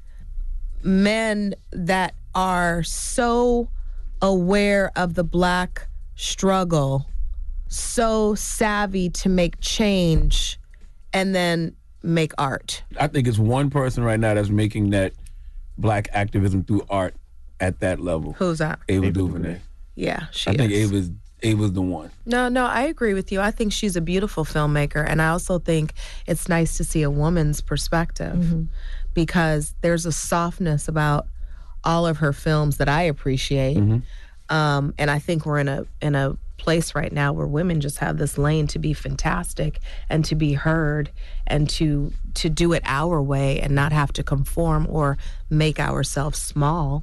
men that are so aware of the black struggle, so savvy to make change, and then make art. I think it's one person right now that's making that black activism through art at that level. Who's that? Ava DuVernay. Yeah, she I think is. Ava's Ava's the one. No, no, I agree with you. I think she's a beautiful filmmaker. And I also think it's nice to see a woman's perspective because there's a softness about all of her films that I appreciate. Um, and I think we're in a in a place right now where women just have this lane to be fantastic and to be heard and to to do it our way and not have to conform or make ourselves small.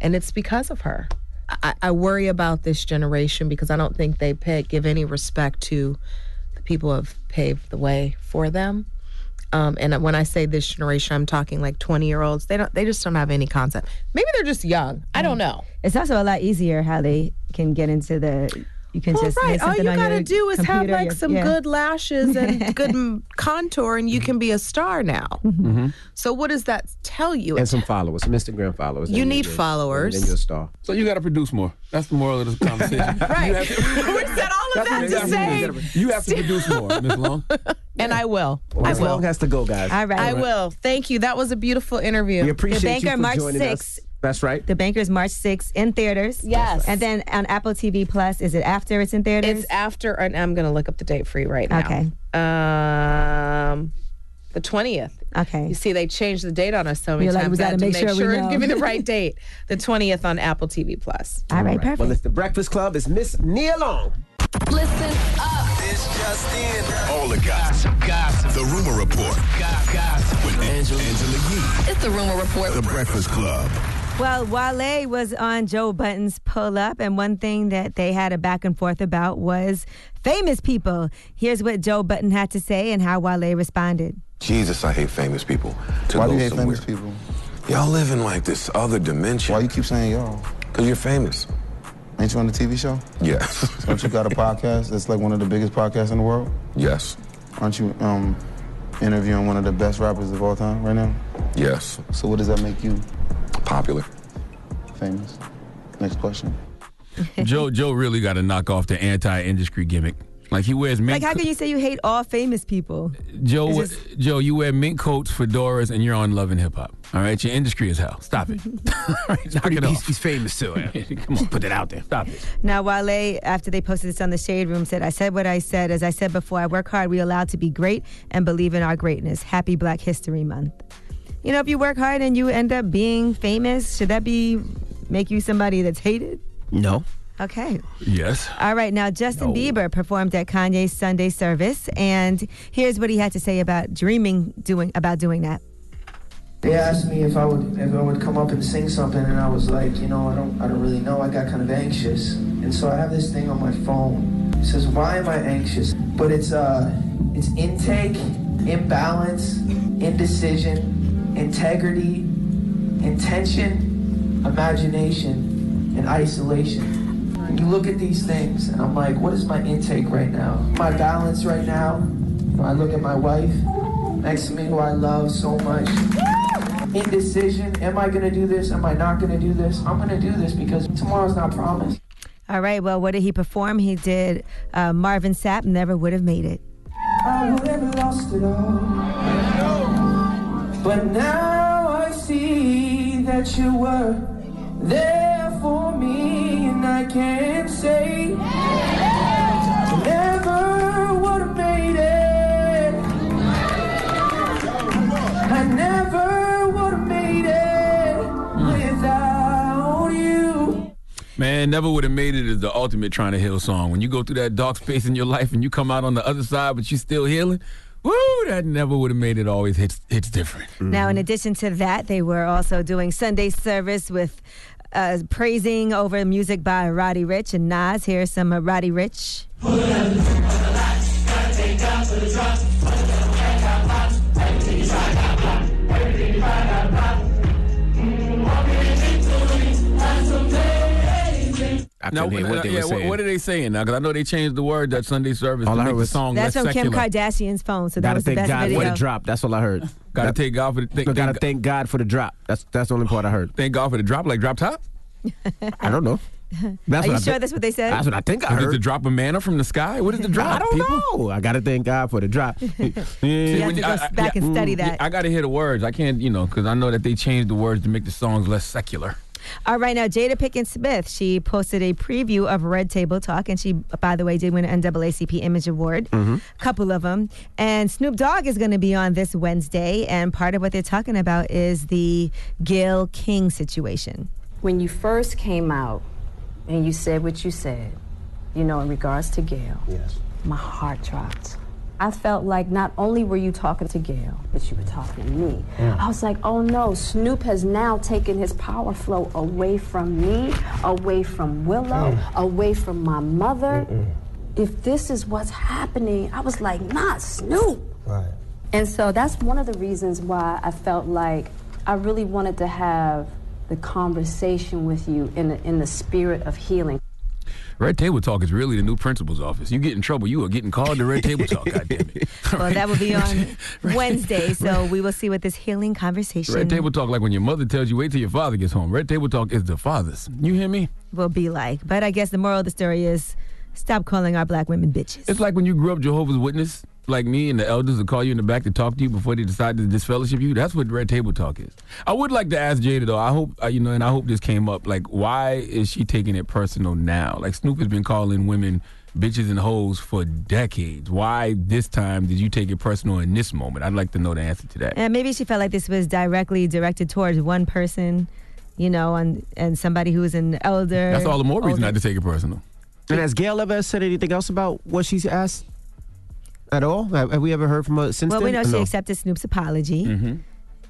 And it's because of her. I, I worry about this generation because I don't think they pay, give any respect to the people who have paved the way for them. Um, and when I say this generation, I'm talking like 20 year olds. They don't. They just don't have any concept. Maybe they're just young. I don't know. It's also a lot easier how they can get into the. You can Well, just right. All you on gotta do is have like your- some yeah. good lashes and good contour, and you can be a star now. Mm-hmm. So what does that tell you? And some followers, some Instagram followers. You and need then- followers. And then you're a star. So you got to produce more. That's the moral of this conversation. Right. You have to, we said all of that what to you say, have to do. You have to produce more, Miss Long. and I will. Well, I this will. long has to go, guys. All right. I will. Thank you. That was a beautiful interview. We appreciate The you for March joining 6th. us. That's right. The Bankers March 6th in theaters. Yes. And then on Apple TV Plus, is it after it's in theaters? It's after, and I'm going to look up the date for you right now. Okay. Um, the twentieth. Okay. You see, they changed the date on us so many You're like, times. we I gotta make sure we and give me the right date. The twentieth on Apple TV Plus. All right, perfect. Well, it's the Breakfast Club. It's Miss Nia Long. Listen up. This just in. All the gossip. Gossip. The Rumor Report Gossip. with Angela, Angela Yee. It's the rumor report. The Breakfast Club. Well, Wale was on Joe Budden's pull up, and one thing that they had a back and forth about was famous people. Here's what Joe Budden had to say and how Wale responded. Jesus, I hate famous people. To Why do you hate somewhere. famous people? Y'all live in like this other dimension. Why you keep saying y'all? Cause you're famous. Ain't you on the TV show? Yes. Don't you got a podcast that's like one of the biggest podcasts in the world? yes. Aren't you um, interviewing one of the best rappers of all time right now? Yes. So what does that make you? Popular. Famous. Next question. Joe Joe really got to knock off the anti-industry gimmick. Like he wears mink. Like, how can you say you hate all famous people? Joe, It's we- Joe, you wear mink coats, fedoras, and you're on Love and Hip Hop. All right, your industry is hell. Stop it. All right, knock it he's, off. he's famous too. Come on, put it out there. Stop it. Now, Wale, after they posted this on the Shade Room, said, I said what I said. As I said before, I work hard. We allowed to be great and believe in our greatness. Happy Black History Month. You know, if you work hard and you end up being famous, should that be make you somebody that's hated? No. Okay. Yes. All right, now Justin Bieber performed at Kanye's Sunday service, and here's what he had to say about dreaming doing about doing that. They asked me if I would if I would come up and sing something, and I was like, you know, I don't I don't really know. I got kind of anxious, and so I have this thing on my phone. It says, "Why am I anxious?" But it's uh, it's intake, imbalance, indecision, integrity, intention, imagination, and isolation. You look at these things, and I'm like, what is my intake right now? My balance right now. When I look at my wife next to me, who I love so much. Indecision. Am I gonna do this? Am I not gonna do this? I'm gonna do this because tomorrow's not promised. All right, well, what did he perform? He did uh, Marvin Sapp, Never Would Have Made It. I would have lost it all. But now I see that you were there for me, and I can't say never would have made it. I never would have made it without you. Man, never would have made it is the ultimate trying to heal song. When you go through that dark space in your life and you come out on the other side, but you're still healing. Woo, that never would have made it always hits hits different. Now, in addition to that, they were also doing Sunday service with uh, praising over music by Roddy Ricch and Nas. Here's some uh, Roddy Ricch. I Now, hear what they uh, yeah, were saying. what are they saying now? Because I know they changed the word that Sunday service All to I make heard the was- song That's less from Kim. Kardashian's phone, so that Gotta was the thank best God video. for the drop. That's all I heard. Gotta thank God for the thank, gotta thank, thank God for the drop. That's that's the only part I heard. thank God for the drop, like drop top. I don't know. That's Are you I sure thi- that's what they said? That's what I think I Is it the drop of manna from the sky? What is the drop? I don't people? know. I gotta thank God for the drop. You Yeah. have you- go I- I- back and study mm, that. I got to hear the words. I can't, you know, because I know that they changed the words to make the songs less secular. All right, now Jada Pinkett Smith, she posted a preview of Red Table Talk, and she, by the way, did win an NAACP Image Award, a couple of them. And Snoop Dogg is going to be on this Wednesday, and part of what they're talking about is the Gayle King situation. When you first came out and you said what you said, you know, in regards to Gail, Yes. my heart dropped. I felt like not only were you talking to Gayle, but you were talking to me. I was like, oh no, Snoop has now taken his power flow away from me, away from Willow, mm. away from my mother. If this is what's happening, I was like, not Snoop. Right. And so that's one of the reasons why I felt like I really wanted to have the conversation with you in the, in the spirit of healing. Red Table Talk is really the new principal's office. You get in trouble, you are getting called to Red Table Talk. goddamn it! Well, that will be on Wednesday, so we will see what this healing conversation Red Table Talk, like when your mother tells you, wait till your father gets home. Red Table Talk is the father's. You hear me? will be like. But I guess the moral of the story is stop calling our black women bitches. It's like when you grew up Jehovah's Witness, like me, and the elders will call you in the back to talk to you before they decide to disfellowship you. That's what Red Table Talk is. I would like to ask Jada though. I hope uh, you know, and I hope this came up. Like, why is she taking it personal now? Like Snoop has been calling women bitches and hoes for decades. Why this time did you take it personal in this moment? I'd like to know the answer to that. And maybe she felt like this was directly directed towards one person, you know, and and somebody who was an elder. That's all the more reason older- not to take it personal. And has Gayle ever said anything else about what she's asked at all? Have, have we ever heard from her since Well, then? we know she no? accepted Snoop's apology, Mm-hmm.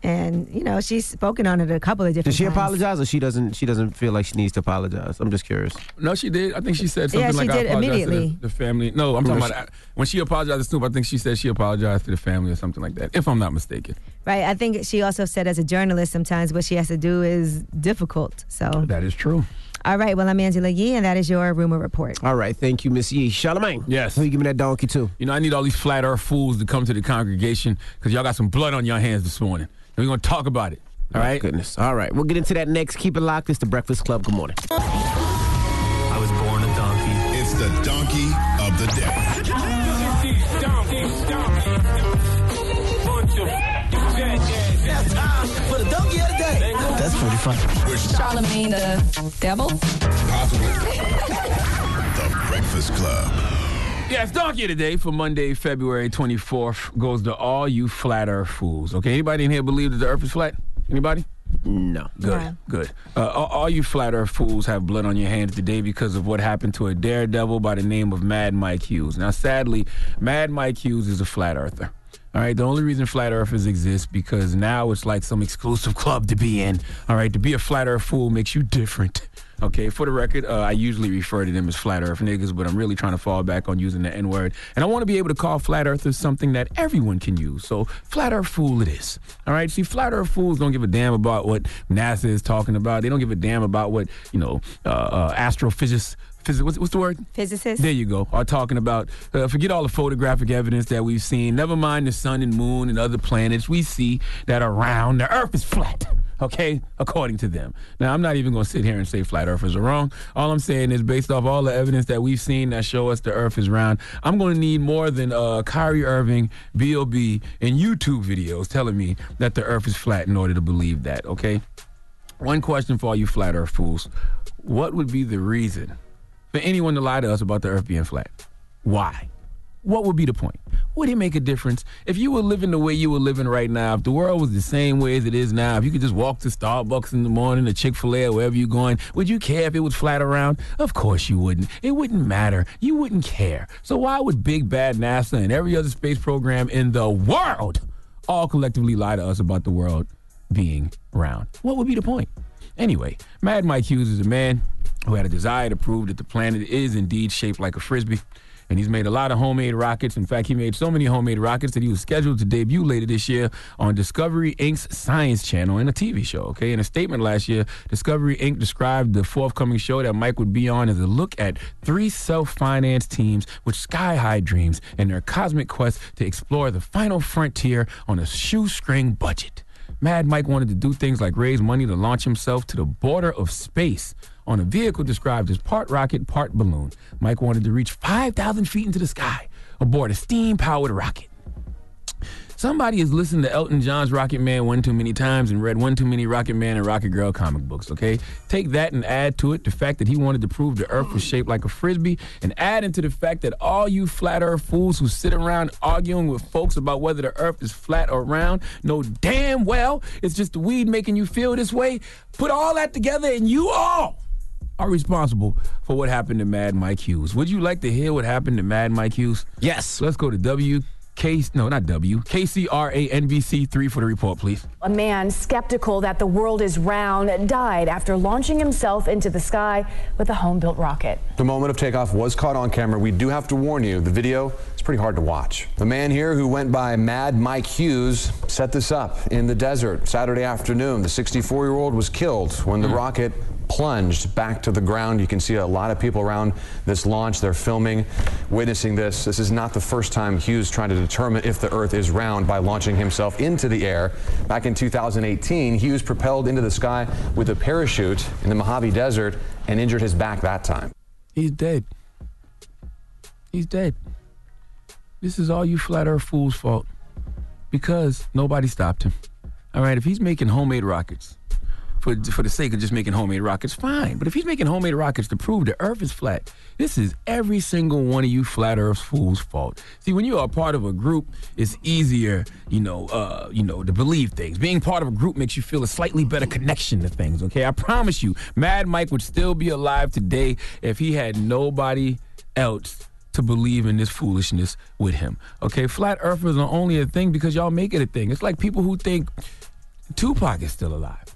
and you know she's spoken on it a couple of different. Does she times. apologize, or she doesn't? She doesn't feel like she needs to apologize. I'm just curious. No, she did. I think she said something Yeah, she like did I apologize immediately. to the, the family. No, I'm talking about when she apologized to Snoop. I think she said she apologized to the family or something like that, if I'm not mistaken. Right. I think she also said as a journalist, sometimes what she has to do is difficult. So. That is true. All right. Well, I'm Angela Yee, and that is your rumor report. All right, thank you, Miss Yee. Charlamagne. Yes. Who you give me that donkey to? You know, I need all these flat earth fools to come to the congregation because y'all got some blood on your hands this morning. And we're going to talk about it. All right? Goodness. All right, we'll get into that next. Keep it locked. It's the Breakfast Club. Good morning. Pretty funny. Charlamagne the devil? The Breakfast Club. Yes, donkey today for Monday, February 24th goes to all you flat earth fools. Okay, anybody in here believe that the earth is flat? Anybody? No. Good, good. Uh, all, all you flat earth fools have blood on your hands today because of what happened to a daredevil by the name of Mad Mike Hughes. Now, sadly, Mad Mike Hughes is a flat earther. All right, the only reason flat earthers exist because now it's like some exclusive club to be in. All right, to be a flat earth fool makes you different. Okay, for the record, uh, I usually refer to them as flat earth niggas, but I'm really trying to fall back on using the N word. And I want to be able to call flat earthers something that everyone can use. So, flat earth fool it is. All right, see, flat earth fools don't give a damn about what NASA is talking about. They don't give a damn about what, you know, uh, uh, astrophysicists. Phys- what's, what's the word? Physicist. There you go. Are talking about. Uh, forget all the photographic evidence that we've seen. Never mind the sun and moon and other planets we see that are round. The Earth is flat. Okay, according to them. Now, I'm not even going to sit here and say flat earthers are wrong. All I'm saying is, based off all the evidence that we've seen that show us the Earth is round, I'm going to need more than uh, Kyrie Irving, B.O.B., and YouTube videos telling me that the Earth is flat in order to believe that. Okay. One question for all you flat Earth fools: What would be the reason for anyone to lie to us about the Earth being flat? Why? What would be the point? Would it make a difference if you were living the way you were living right now? If the world was the same way as it is now, if you could just walk to Starbucks in the morning, or Chick Fil A, wherever you're going, would you care if it was flat around? Of course you wouldn't. It wouldn't matter. You wouldn't care. So why would Big Bad NASA and every other space program in the world all collectively lie to us about the world being round? What would be the point? Anyway, Mad Mike Hughes is a man who had a desire to prove that the planet is indeed shaped like a frisbee. And he's made a lot of homemade rockets. In fact, he made so many homemade rockets that he was scheduled to debut later this year on Discovery Inc.'s Science Channel in a TV show. Okay, in a statement last year, Discovery Inc. described the forthcoming show that Mike would be on as a look at three self-financed teams with sky-high dreams and their cosmic quest to explore the final frontier on a shoestring budget. Mad Mike wanted to do things like raise money to launch himself to the border of space on a vehicle described as part rocket, part balloon. Mike wanted to reach 5,000 feet into the sky aboard a steam powered rocket. Somebody has listened to Elton John's Rocket Man one too many times and read one too many Rocket Man and Rocket Girl comic books, okay? Take that and add to it the fact that he wanted to prove the earth was shaped like a frisbee, and add into the fact that all you flat earth fools who sit around arguing with folks about whether the earth is flat or round know damn well it's just the weed making you feel this way. Put all that together and you all are responsible for what happened to Mad Mike Hughes. Would you like to hear what happened to Mad Mike Hughes? Yes. Let's go to W. K, no, not W. KCRA NBC 3 for the report, please. A man skeptical that the world is round died after launching himself into the sky with a home built rocket. The moment of takeoff was caught on camera. We do have to warn you, the video is pretty hard to watch. The man here who went by Mad Mike Hughes set this up in the desert Saturday afternoon. The 64 year old was killed when the hmm. rocket plunged back to the ground. You can see a lot of people around this launch. They're filming, witnessing this. This is not the first time Hughes tried to determine if the Earth is round by launching himself into the air. Back in 2018, Hughes propelled into the sky with a parachute in the Mojave Desert and injured his back that time. He's dead. He's dead. This is all you flat earth fools' fault. Because nobody stopped him. All right, if he's making homemade rockets for, for the sake of just making homemade rockets, fine. But if he's making homemade rockets to prove the earth is flat, this is every single one of you flat earth fools' fault. See, when you are part of a group, it's easier, you know, uh, you know, to believe things. Being part of a group makes you feel a slightly better connection to things, okay? I promise you, Mad Mike would still be alive today if he had nobody else to believe in this foolishness with him. Okay, flat earthers are only a thing because y'all make it a thing. It's like people who think Tupac is still alive.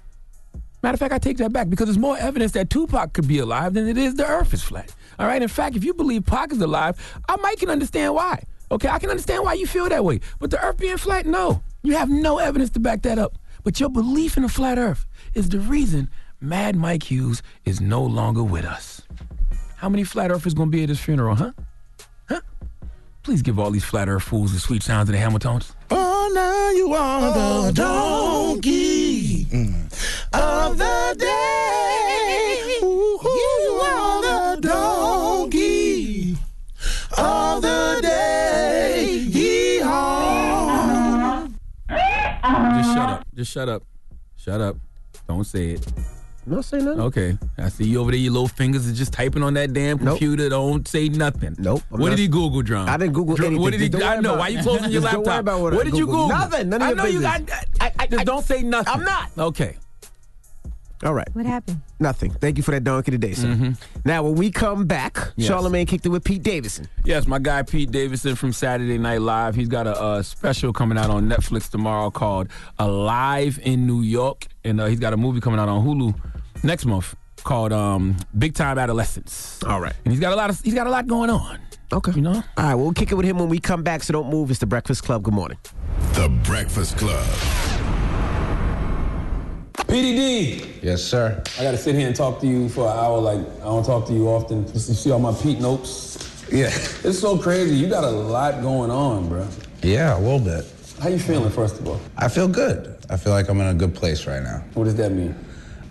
Matter of fact, I take that back because there's more evidence that Tupac could be alive than it is the earth is flat. All right, in fact, if you believe Pac is alive, I might can understand why. Okay, I can understand why you feel that way. But the earth being flat, no. You have no evidence to back that up. But your belief in a flat earth is the reason Mad Mike Hughes is no longer with us. How many flat earthers gonna be at his funeral, huh? Huh? Please give all these flat earth fools the sweet sounds of the Hamiltons. Oh, now you are the oh, donkey mm. Of the day. You are the donkey of the day. Yeehaw. Just shut up. Just shut up. Shut up. Don't say it. No, say nothing. Okay. I see you over there, your little fingers are just typing on that damn Nope. computer. Don't say nothing. Nope. I'm What not- did he Google, John? I didn't Google Dr- anything. What did he Just don't I know. Why it. you closing your laptop? don't worry about what I did you Google? Nothing. None of I your know you got. business. I, I, just don't say nothing. I'm not. Okay. All right. What happened? Nothing. Thank you for that donkey today, sir. Now, when we come back, Yes. Charlamagne kicked it with Pete Davidson. Yes, my guy Pete Davidson from Saturday Night Live. He's got a, uh special coming out on Netflix tomorrow called Alive in New York, and uh, he's got a movie coming out on Hulu next month called um, Big Time Adolescence. All right. And he's got a lot of he's got a lot going on. Okay. You know. All right, we'll kick it with him when we come back, so don't move. It's the Breakfast Club. Good morning. The Breakfast Club. PDD. Yes, sir. I got to sit here and talk to you for an hour. Like I don't talk to you often. Just You see all my Pete notes. Yeah. It's so crazy. You got a lot going on, bro. Yeah, a little bit. How you feeling, first of all? I feel good. I feel like I'm in a good place right now. What does that mean?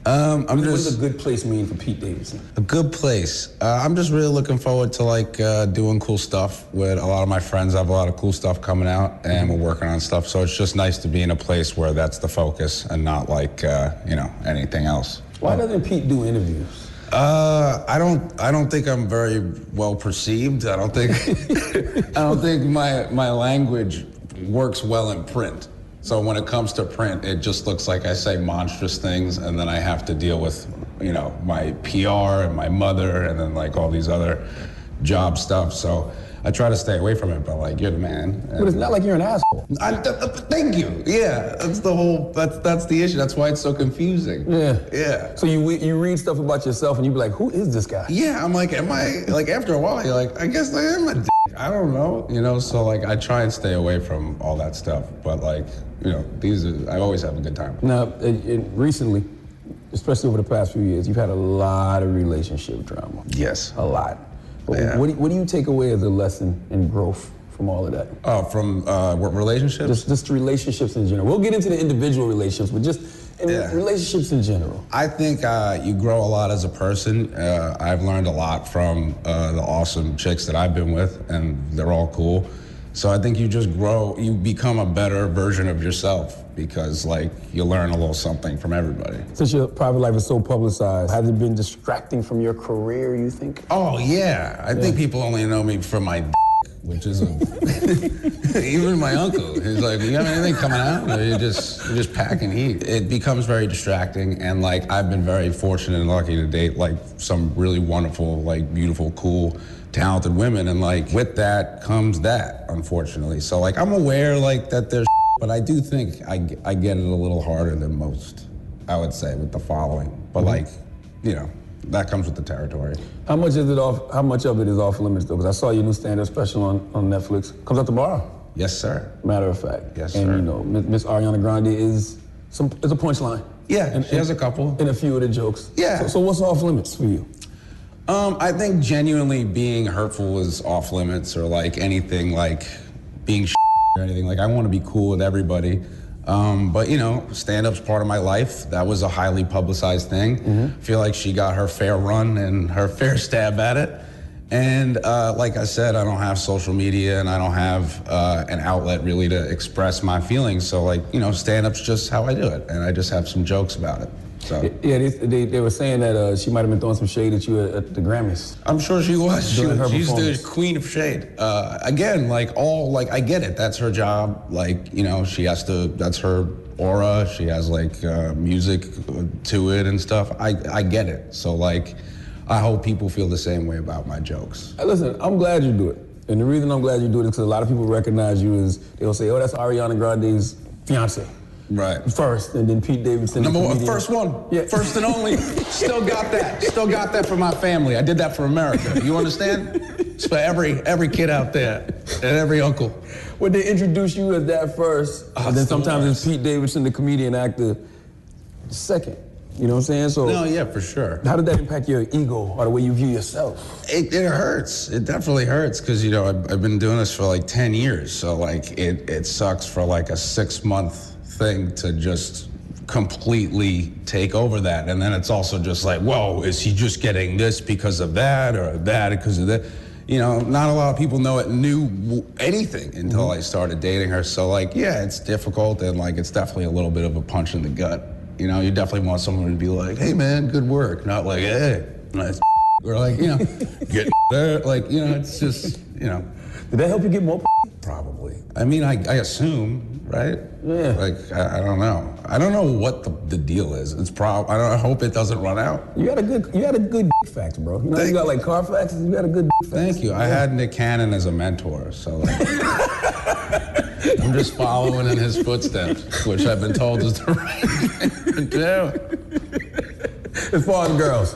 Um, I'm what just does a good place mean for Pete Davidson? a good place. Uh, I'm just really looking forward to like uh, doing cool stuff with a lot of my friends. I have a lot of cool stuff coming out, and we're working on stuff. So it's just nice to be in a place where that's the focus and not like uh, you know anything else. Why doesn't Pete do interviews? Uh, I don't. I don't think I'm very well perceived. I don't think. I don't think my my language works well in print. So when it comes to print, it just looks like I say monstrous things, and then I have to deal with, you know, my PR and my mother, and then like all these other job stuff. So I try to stay away from it. But like, you're the man. But it's not like you're an asshole. I, th- uh, thank you. Yeah, that's the whole. That's that's the issue. That's why it's so confusing. Yeah. Yeah. So you you read stuff about yourself and you be like, who is this guy? Yeah, I'm like, am I like after a while you're like, I guess I am a d- I don't know. You know, so like I try and stay away from all that stuff. But like, you know, these are I always have a good time. Now, it, it, recently, especially over the past few years, you've had a lot of relationship drama. Yes. A lot. But Yeah. what, do, what do you take away as a lesson in growth from all of that? Oh, from uh, what relationships? Just, just relationships in general. We'll get into the individual relationships, but just in Yeah. relationships in general. I think uh, you grow a lot as a person. Uh, I've learned a lot from uh, the awesome chicks that I've been with, and they're all cool. So I think you just grow, you become a better version of yourself because, like, you learn a little something from everybody. Since your private life is so publicized, has it been distracting from your career, you think? Oh yeah, I think people only know me for my, d- which is even my uncle. He's like, "You have anything coming out? Or you just you're just packing heat." It becomes very distracting, and like I've been very fortunate and lucky to date like some really wonderful, like beautiful, cool, talented women, and like with that comes that, unfortunately. So like I'm aware like that there's, but I do think I I get it a little harder than most. I would say with the following, but mm-hmm. like, you know, that comes with the territory. How much is it off? How much of it is off limits though? Because I saw your new stand-up special on, on Netflix. Comes out tomorrow. Yes, sir. Matter of fact. Yes, and sir. And you know, Miss Ariana Grande is some is a punchline. Yeah, and, she has a couple. And a few of the jokes. Yeah. So, so what's off limits for you? Um, I think genuinely being hurtful is off limits, or like anything like being or anything. Like I want to be cool with everybody. Um, but you know, stand-up's part of my life. That was a highly publicized thing. feel like she got her fair run and her fair stab at it. And uh, like I said, I don't have social media and I don't have uh, an outlet really to express my feelings. So like, you know, stand-up's just how I do it, and I just have some jokes about it. So. Yeah, they, they, they were saying that uh, she might have been throwing some shade at you at, at the Grammys. I'm sure she was. She, she's the queen of shade. Uh, again, like all, like I get it. That's her job. Like you know, she has to. That's her aura. She has like uh, music to it and stuff. I I get it. So like, I hope people feel the same way about my jokes. Hey, listen, I'm glad you do it. And the reason I'm glad you do it is because a lot of people recognize you as they'll say, "Oh, that's Ariana Grande's fiance." Right. First, and then Pete Davidson. Number one, first one, Yeah. first and only. Still got that. Still got that for my family. I did that for America. You understand? It's for every every kid out there and every uncle. When they introduce you as that first, Oh, and then sometimes worst. it's Pete Davidson, the comedian actor, second. You know what I'm saying? So, No, yeah, for sure. how did that impact your ego or the way you view yourself? It, it hurts. It definitely hurts because you know I've, I've been doing this for like ten years. So like it it sucks for like a six month thing to just completely take over that, and then it's also just like, whoa, is he just getting this because of that or that because of that? You know, not a lot of people know it knew anything until mm-hmm. I started dating her. So like, yeah, it's difficult and like it's definitely a little bit of a punch in the gut. You know, you definitely want someone to be like, "Hey, man, good work," not like, "Hey, nice," or like, you know, get there. Like, you know, it's just, you know. Did that help you get more? Probably. I mean, I, I assume, right? Yeah. Like, I, I don't know. I don't know what the, the deal is. It's prob. I don't. I hope it doesn't run out. You got a good, you had a good factor, bro. You know, you got like Carfax. You got a good. Thank you. I had Nick Cannon as a mentor, so like, I'm just following in his footsteps, which I've been told is the right thing to do. As far as girls,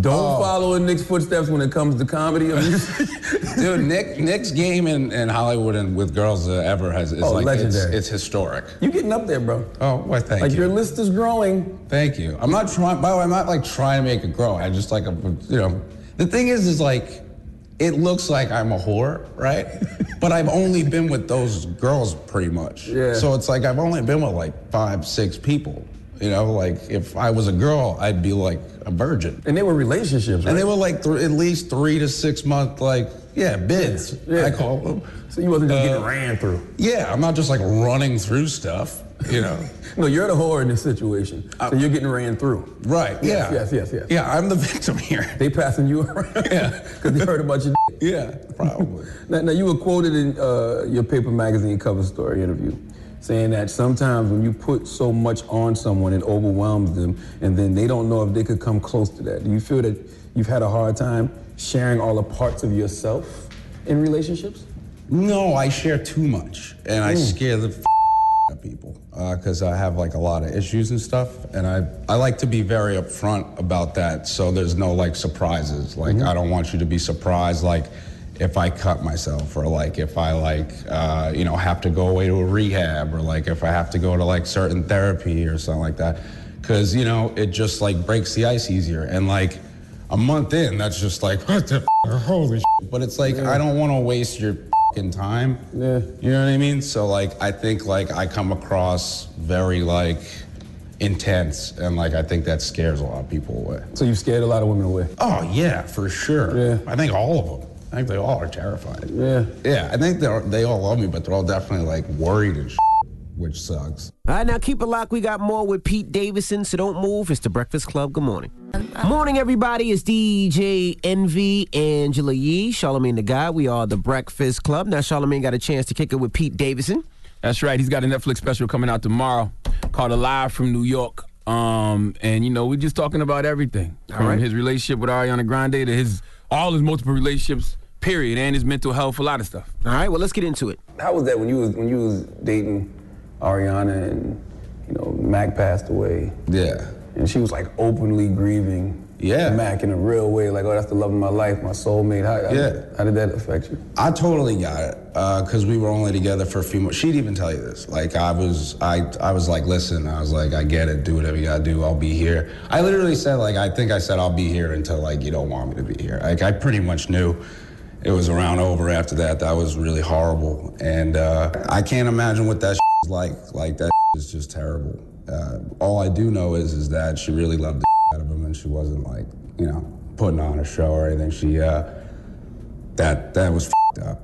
don't Oh. follow in Nick's footsteps when it comes to comedy. I mean, Dude, Nick Nick's game in, in Hollywood and with girls uh, ever has is Oh, like it's, legendary. it's historic. you getting up there, bro. Oh, well, thank like you. Like your list is growing. Thank you. I'm not trying. By the way, I'm not like trying to make it grow. I just like, a, you know, the thing is, is like, it looks like I'm a whore, right? but I've only been with those girls pretty much. Yeah. So it's like I've only been with like five, six people. You know, like if I was a girl, I'd be like a virgin. And they were relationships, right? And they were like th- at least three to six month, like yeah, bids. Yeah. I call them. So you wasn't just Uh, getting ran through. Yeah, I'm not just like running through stuff. You know. No, you're the whore in this situation. so you're getting ran through. Right. Yes, yeah. yes, yes, yes. Yeah, I'm the victim here. They passing you around. Yeah. Because they heard about your Yeah, probably. Now, now you were quoted in uh, your paper magazine cover story interview saying that sometimes when you put so much on someone, it overwhelms them, and then they don't know if they could come close to that. Do you feel that you've had a hard time sharing all the parts of yourself in relationships? No, I share too much, and I Mm. scare the f- out of people because I have like a lot of issues and stuff, and I I like to be very upfront about that, so there's no like surprises. Like Mm-hmm. I don't want you to be surprised, like if I cut myself, or like if I like uh, you know have to go away to a rehab, or like if I have to go to like certain therapy or something like that, because you know it just like breaks the ice easier, and like a month in, that's just like what the f- holy. Shit. But it's like I don't want to waste your fing time. Yeah. You know what I mean? So like I think like I come across very like intense and like I think that scares a lot of people away. So you've scared a lot of women away? Oh yeah, for sure. Yeah. I think all of them. I think they all are terrified. Yeah. Yeah, I think they they all love me, but they're all definitely like worried and shit, which sucks. All right, now keep it locked. We got more with Pete Davidson, so don't move. It's the Breakfast Club. Good morning. Morning, everybody. It's DJ Envy, Angela Yee, Charlamagne the Guy. We are the Breakfast Club. Now, Charlamagne got a chance to kick it with Pete Davidson. That's right. He's got a Netflix special coming out tomorrow called Alive from New York. Um, and you know, we're just talking about everything from right. his relationship with Ariana Grande to his all his multiple relationships, period, and his mental health, a lot of stuff. All right, well, let's get into it. How was that when you was when you was dating Ariana and you know Mac passed away? Yeah. And she was like openly grieving. Yeah. Mac in a real way, like oh that's the love of my life, my soulmate. How, how- Yeah. How, did that affect you? I totally got it because we were only together for a few months. She'd even tell you this. Like I was, I, I was like, listen. I was like, I get it. Do whatever you gotta do. I'll be here. I literally said, like, I think I said I'll be here until like you don't want me to be here. Like I pretty much knew it was around over after that. That was really horrible, and uh, I can't imagine what that like. Like that is just terrible. Uh, all I do know is, is that she really loved the out of him, and she wasn't like, you know, putting on a show or anything. She. Uh, that that was up.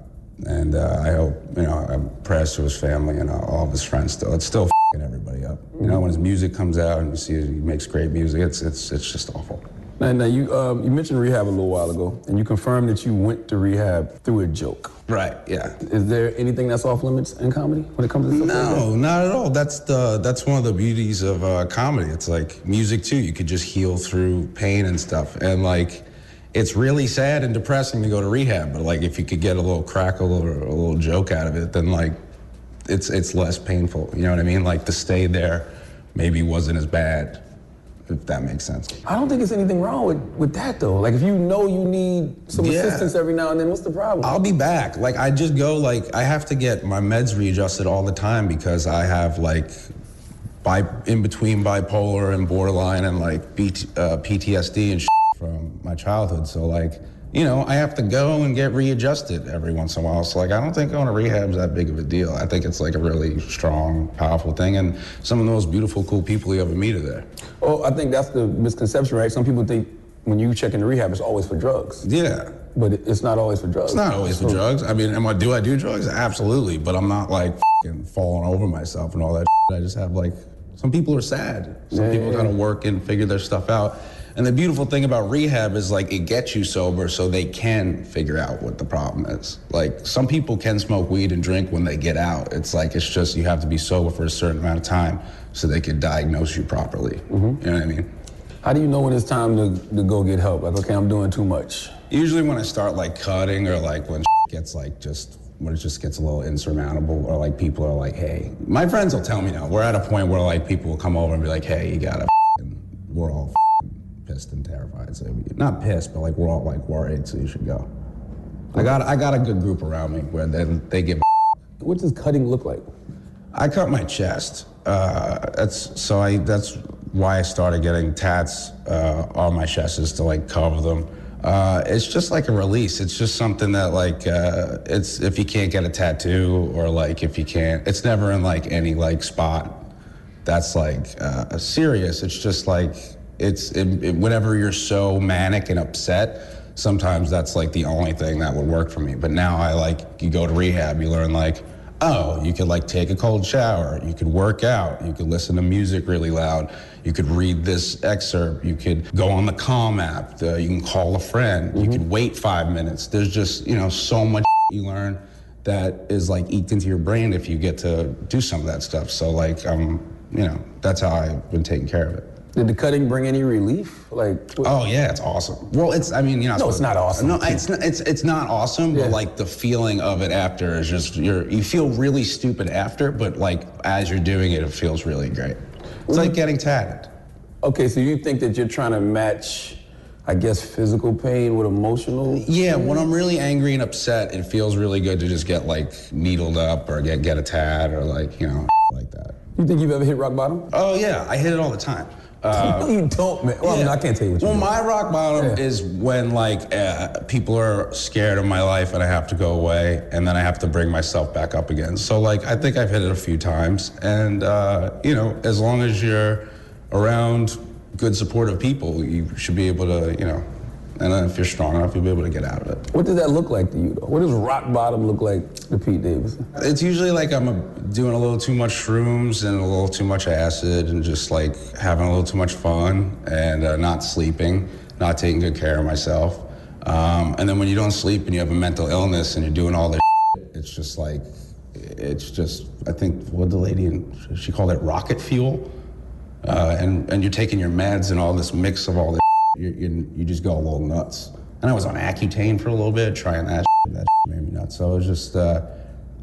And uh, I hope, you know, I'm prayers to his family and all of his friends still. It's still everybody up. You know, when his music comes out and you see he makes great music, it's it's it's just awful. Now, now you um, you mentioned rehab a little while ago, and you confirmed that you went to rehab through a joke. Right. Yeah. Is there anything that's off limits in comedy when it comes to stuff like? No, not at all. That's the that's one of the beauties of uh, comedy. It's like music too. You could just heal through pain and stuff. And like, it's really sad and depressing to go to rehab. But like, if you could get a little crackle or a little joke out of it, then like, it's it's less painful. You know what I mean? Like to stay there, maybe wasn't as bad. If that makes sense. I don't think there's anything wrong with, with that though. Like if you know you need some Yeah. assistance every now and then, what's the problem? I'll be back. Like I just go like I have to get my meds readjusted all the time because I have like bi- in between bipolar and borderline and like BT, uh, PTSD and shit from my childhood. So like you know I have to go and get readjusted every once in a while. So like I don't think going to rehab is that big of a deal. I think it's like a really strong, powerful thing, and some of the most beautiful, cool people you ever meet are there. Oh, I think that's the misconception, right? Some people think when you check into rehab, it's always for drugs. Yeah. But it's not always for drugs. It's not always for So- drugs. I mean, am I do I do drugs? Absolutely, but I'm not like fing falling over myself and all that. Shit. I just have like Some people are sad. Some Yeah, people yeah, gotta work and figure their stuff out. And the beautiful thing about rehab is like it gets you sober so they can figure out what the problem is. Like some people can smoke weed and drink when they get out. It's like it's just you have to be sober for a certain amount of time so they can diagnose you properly. Mm-hmm. You know what I mean? How do you know when it's time to, to go get help? Like, okay, I'm doing too much. Usually when I start like cutting or like when gets like just when it just gets a little insurmountable or like people are like, hey, my friends will tell me now. We're at a point where like people will come over and be like, hey, you gotta f***ing-" we're all pissed and terrified. So not pissed, but like we're all like worried, so you should go. I got I got a good group around me where they they give. What does cutting look like? I cut my chest. Uh, that's so I. That's why I started getting tats uh, on my chest is to like cover them. Uh, it's just like a release. It's just something that like uh, it's if you can't get a tattoo or like if you can't, it's never in like any like spot that's like uh, serious. It's just like it's it, it, whenever you're so manic and upset. Sometimes that's like the only thing that would work for me. But now I like you go to rehab, you learn like, oh, you could like take a cold shower, you could work out, you could listen to music really loud, you could read this excerpt, you could go on the Calm app, the, you can call a friend, you could wait five minutes. There's just you know so much you learn that is like eked into your brain if you get to do some of that stuff. So like um, you know, that's how I've been taking care of it. Did the cutting bring any relief? Like, oh yeah, it's awesome. Well, it's I mean, you know, No, it's not awesome. No, it's not, it's it's not awesome, but like the feeling of it after is just you're you feel really stupid after, but like as you're doing it, it feels really great. It's like getting tatted. Okay, so you think that you're trying to match, I guess, physical pain with emotional? Yeah, when I'm really angry and upset, it feels really good to just get like needled up or get get a tat or like you know like that. You think you've ever hit rock bottom? Oh yeah, I hit it all the time. Uh, you don't, man. Well, I mean, I can't tell you what you Well, do. my rock bottom is when like uh, people are scared of my life and I have to go away, and then I have to bring myself back up again. So like I think I've hit it a few times, and uh, you know, as long as you're around good supportive people, you should be able to, you know, and then if you're strong enough, you'll be able to get out of it. What does that look like to you, though? What does rock bottom look like to Pete Davidson? It's usually like I'm a, doing a little too much shrooms and a little too much acid and just like having a little too much fun and uh, not sleeping, not taking good care of myself. Um, and then when you don't sleep and you have a mental illness and you're doing all this, shit, it's just like, it's just, I think, what the lady, in, she called it rocket fuel. Uh, and, and you're taking your meds and all this mix of all this, you, you, you just go a little nuts. And I was on Accutane for a little bit, trying that. That made me nuts. So it was just, uh,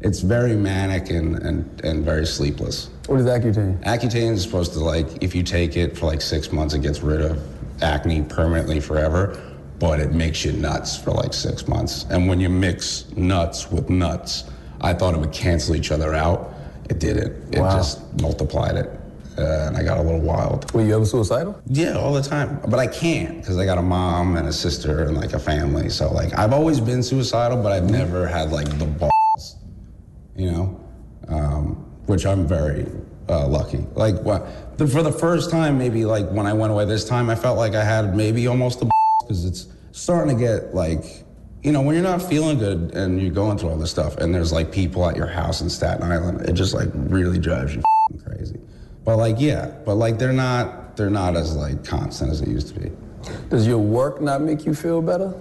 it's very manic and, and, and very sleepless. What is Accutane? Accutane is supposed to like, if you take it for like six months, it gets rid of acne permanently forever, but it makes you nuts for like six months. And when you mix nuts with nuts, I thought it would cancel each other out. It didn't. It Wow. just multiplied it. Uh, and I got a little wild. Were you ever suicidal? Yeah, all the time. But I can't because I got a mom and a sister and like a family. So like I've always been suicidal, but I've never had like the balls, you know, um, which I'm very uh, lucky. Like what, the, for the first time, maybe like when I went away this time, I felt like I had maybe almost the balls because it's starting to get like. You know, when you're not feeling good and you're going through all this stuff, and there's like people at your house in Staten Island, it just like really drives you. But like, yeah, but like they're not they're not as like constant as it used to be. Does your work not make you feel better?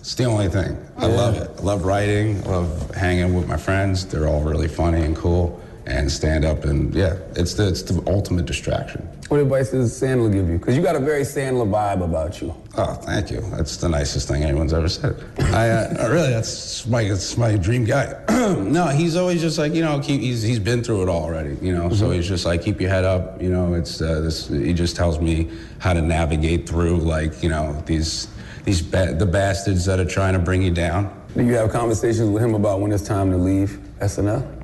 It's the only thing. I Yeah. love it. I love writing. I love hanging with my friends. They're all really funny and cool. And stand up and yeah, it's the it's the ultimate distraction. What advice does Sandler give you? Because you got a very Sandler vibe about you. Oh, thank you. That's the nicest thing anyone's ever said. I uh, really, that's my that's my dream guy. no, he's always just like you know, keep, he's he's been through it all already. You know, so he's just like keep your head up. You know, it's uh, this. He just tells me how to navigate through like you know these these ba- the bastards that are trying to bring you down. Do you have conversations with him about when it's time to leave SNL?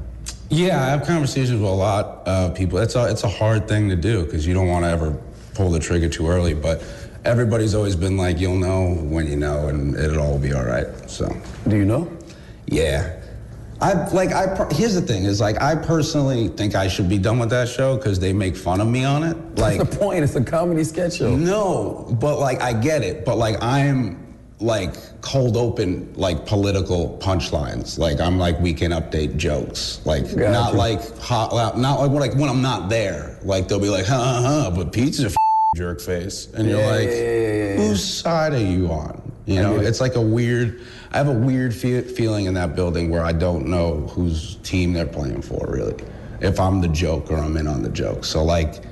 Yeah, I have conversations with a lot of people. It's a it's a hard thing to do because you don't want to ever pull the trigger too early. But everybody's always been like, you'll know when you know, and it'll all be all right. So. Do you know? Yeah. I like I here's the thing is like I personally think I should be done with that show because they make fun of me on it. Like the point? It's a comedy sketch show. no, but like I get it. But like I'm like cold open like political punchlines. Like I'm like weekend update jokes. Like not like hot not like when like when I'm not there. Like they'll be like, huh, huh, huh, but Pete's a f- jerk face. And you're Yeah, like, yeah, yeah, whose side are you on? You know, it. it's like a weird I have a weird fe- feeling in that building where I don't know whose team they're playing for really. If I'm the joke or I'm in on the joke. So like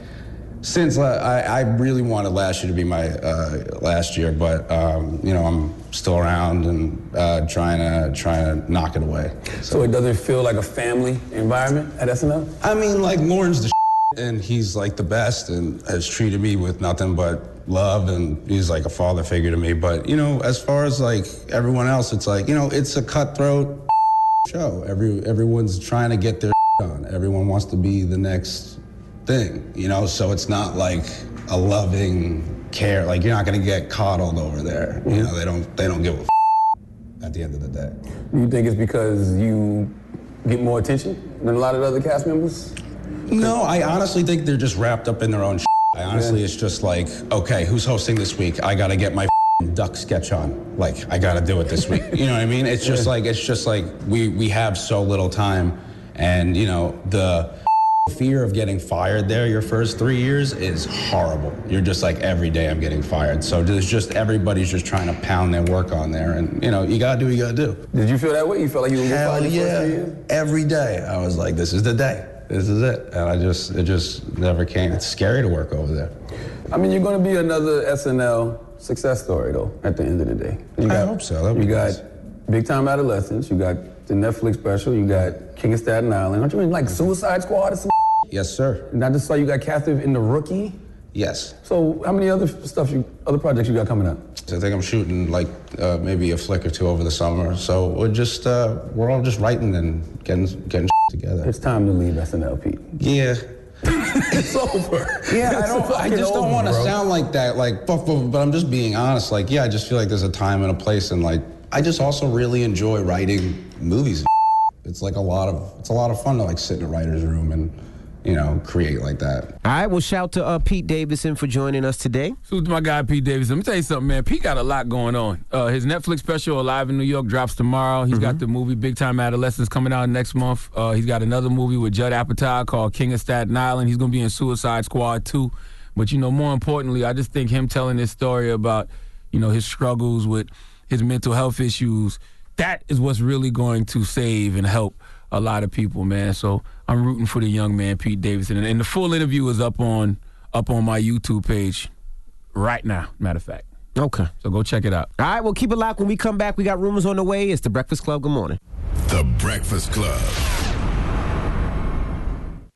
since I, I really wanted last year to be my uh, last year, but um, you know I'm still around and uh, trying to trying to knock it away. So it doesn't feel like a family environment at SNL? I mean, like Lorne's the and he's like the best and has treated me with nothing but love and he's like a father figure to me. But you know, as far as like everyone else, it's like you know it's a cutthroat show. Every everyone's trying to get their on. Everyone wants to be the next thing, you know. So it's not like a loving care. Like you're not gonna get coddled over there. You know, they don't they don't give a f- at the end of the day. You think it's because you get more attention than a lot of the other cast members? No, I honestly think they're just wrapped up in their own. I honestly, it's just like, okay, who's hosting this week? I gotta get my duck sketch on. Like, I gotta do it this week. You know what I mean? It's just Yeah. like, it's just like we we have so little time, and you know the fear of getting fired there your first three years is horrible. You're just like every day I'm getting fired. So there's just everybody's just trying to pound their work on there, and you know you gotta do what you gotta do. Did you feel that way? You felt like you were getting fired yeah. Every day I was like, this is the day. This is it. And I just, it just never came. It's scary to work over there. I mean, you're going to be another SNL success story, though, at the end of the day. You I hope so. That'd you got nice. Big Time Adolescence, you got the Netflix special, you got King of Staten Island. Aren't you in like Suicide Squad or some Yes, sir. And I just saw you got captive in The Rookie. Yes. So how many other stuff you, other projects you got coming up? So I think I'm shooting like uh, maybe a flick or two over the summer. So we're just, uh, we're all just writing and getting, getting together. It's time to leave SNL, Pete. Yeah. it's over. Yeah, I don't. I just don't want to sound like that. Like, but, but, but I'm just being honest. Like, yeah, I just feel like there's a time and a place, and like, I just also really enjoy writing movies. It's like a lot of. It's a lot of fun to like sit in a writer's room and, you know, create like that. All right, well, shout to uh, Pete Davidson for joining us today. Salute to my guy Pete Davidson. Let me tell you something, man. Pete got a lot going on. Uh, his Netflix special, Alive in New York, drops tomorrow. He's got the movie Big Time Adolescence coming out next month. Uh, he's got another movie with Judd Apatow called King of Staten Island. He's going to be in Suicide Squad too. But you know, more importantly, I just think him telling this story about you know his struggles with his mental health issues. That is what's really going to save and help a lot of people, man. So I'm rooting for the young man, Pete Davidson. And, and the full interview is up on up on my YouTube page right now. Matter of fact. Okay. So go check it out. All right, well, keep it locked. When we come back, we got rumors on the way. It's the Breakfast Club. Good morning. The Breakfast Club.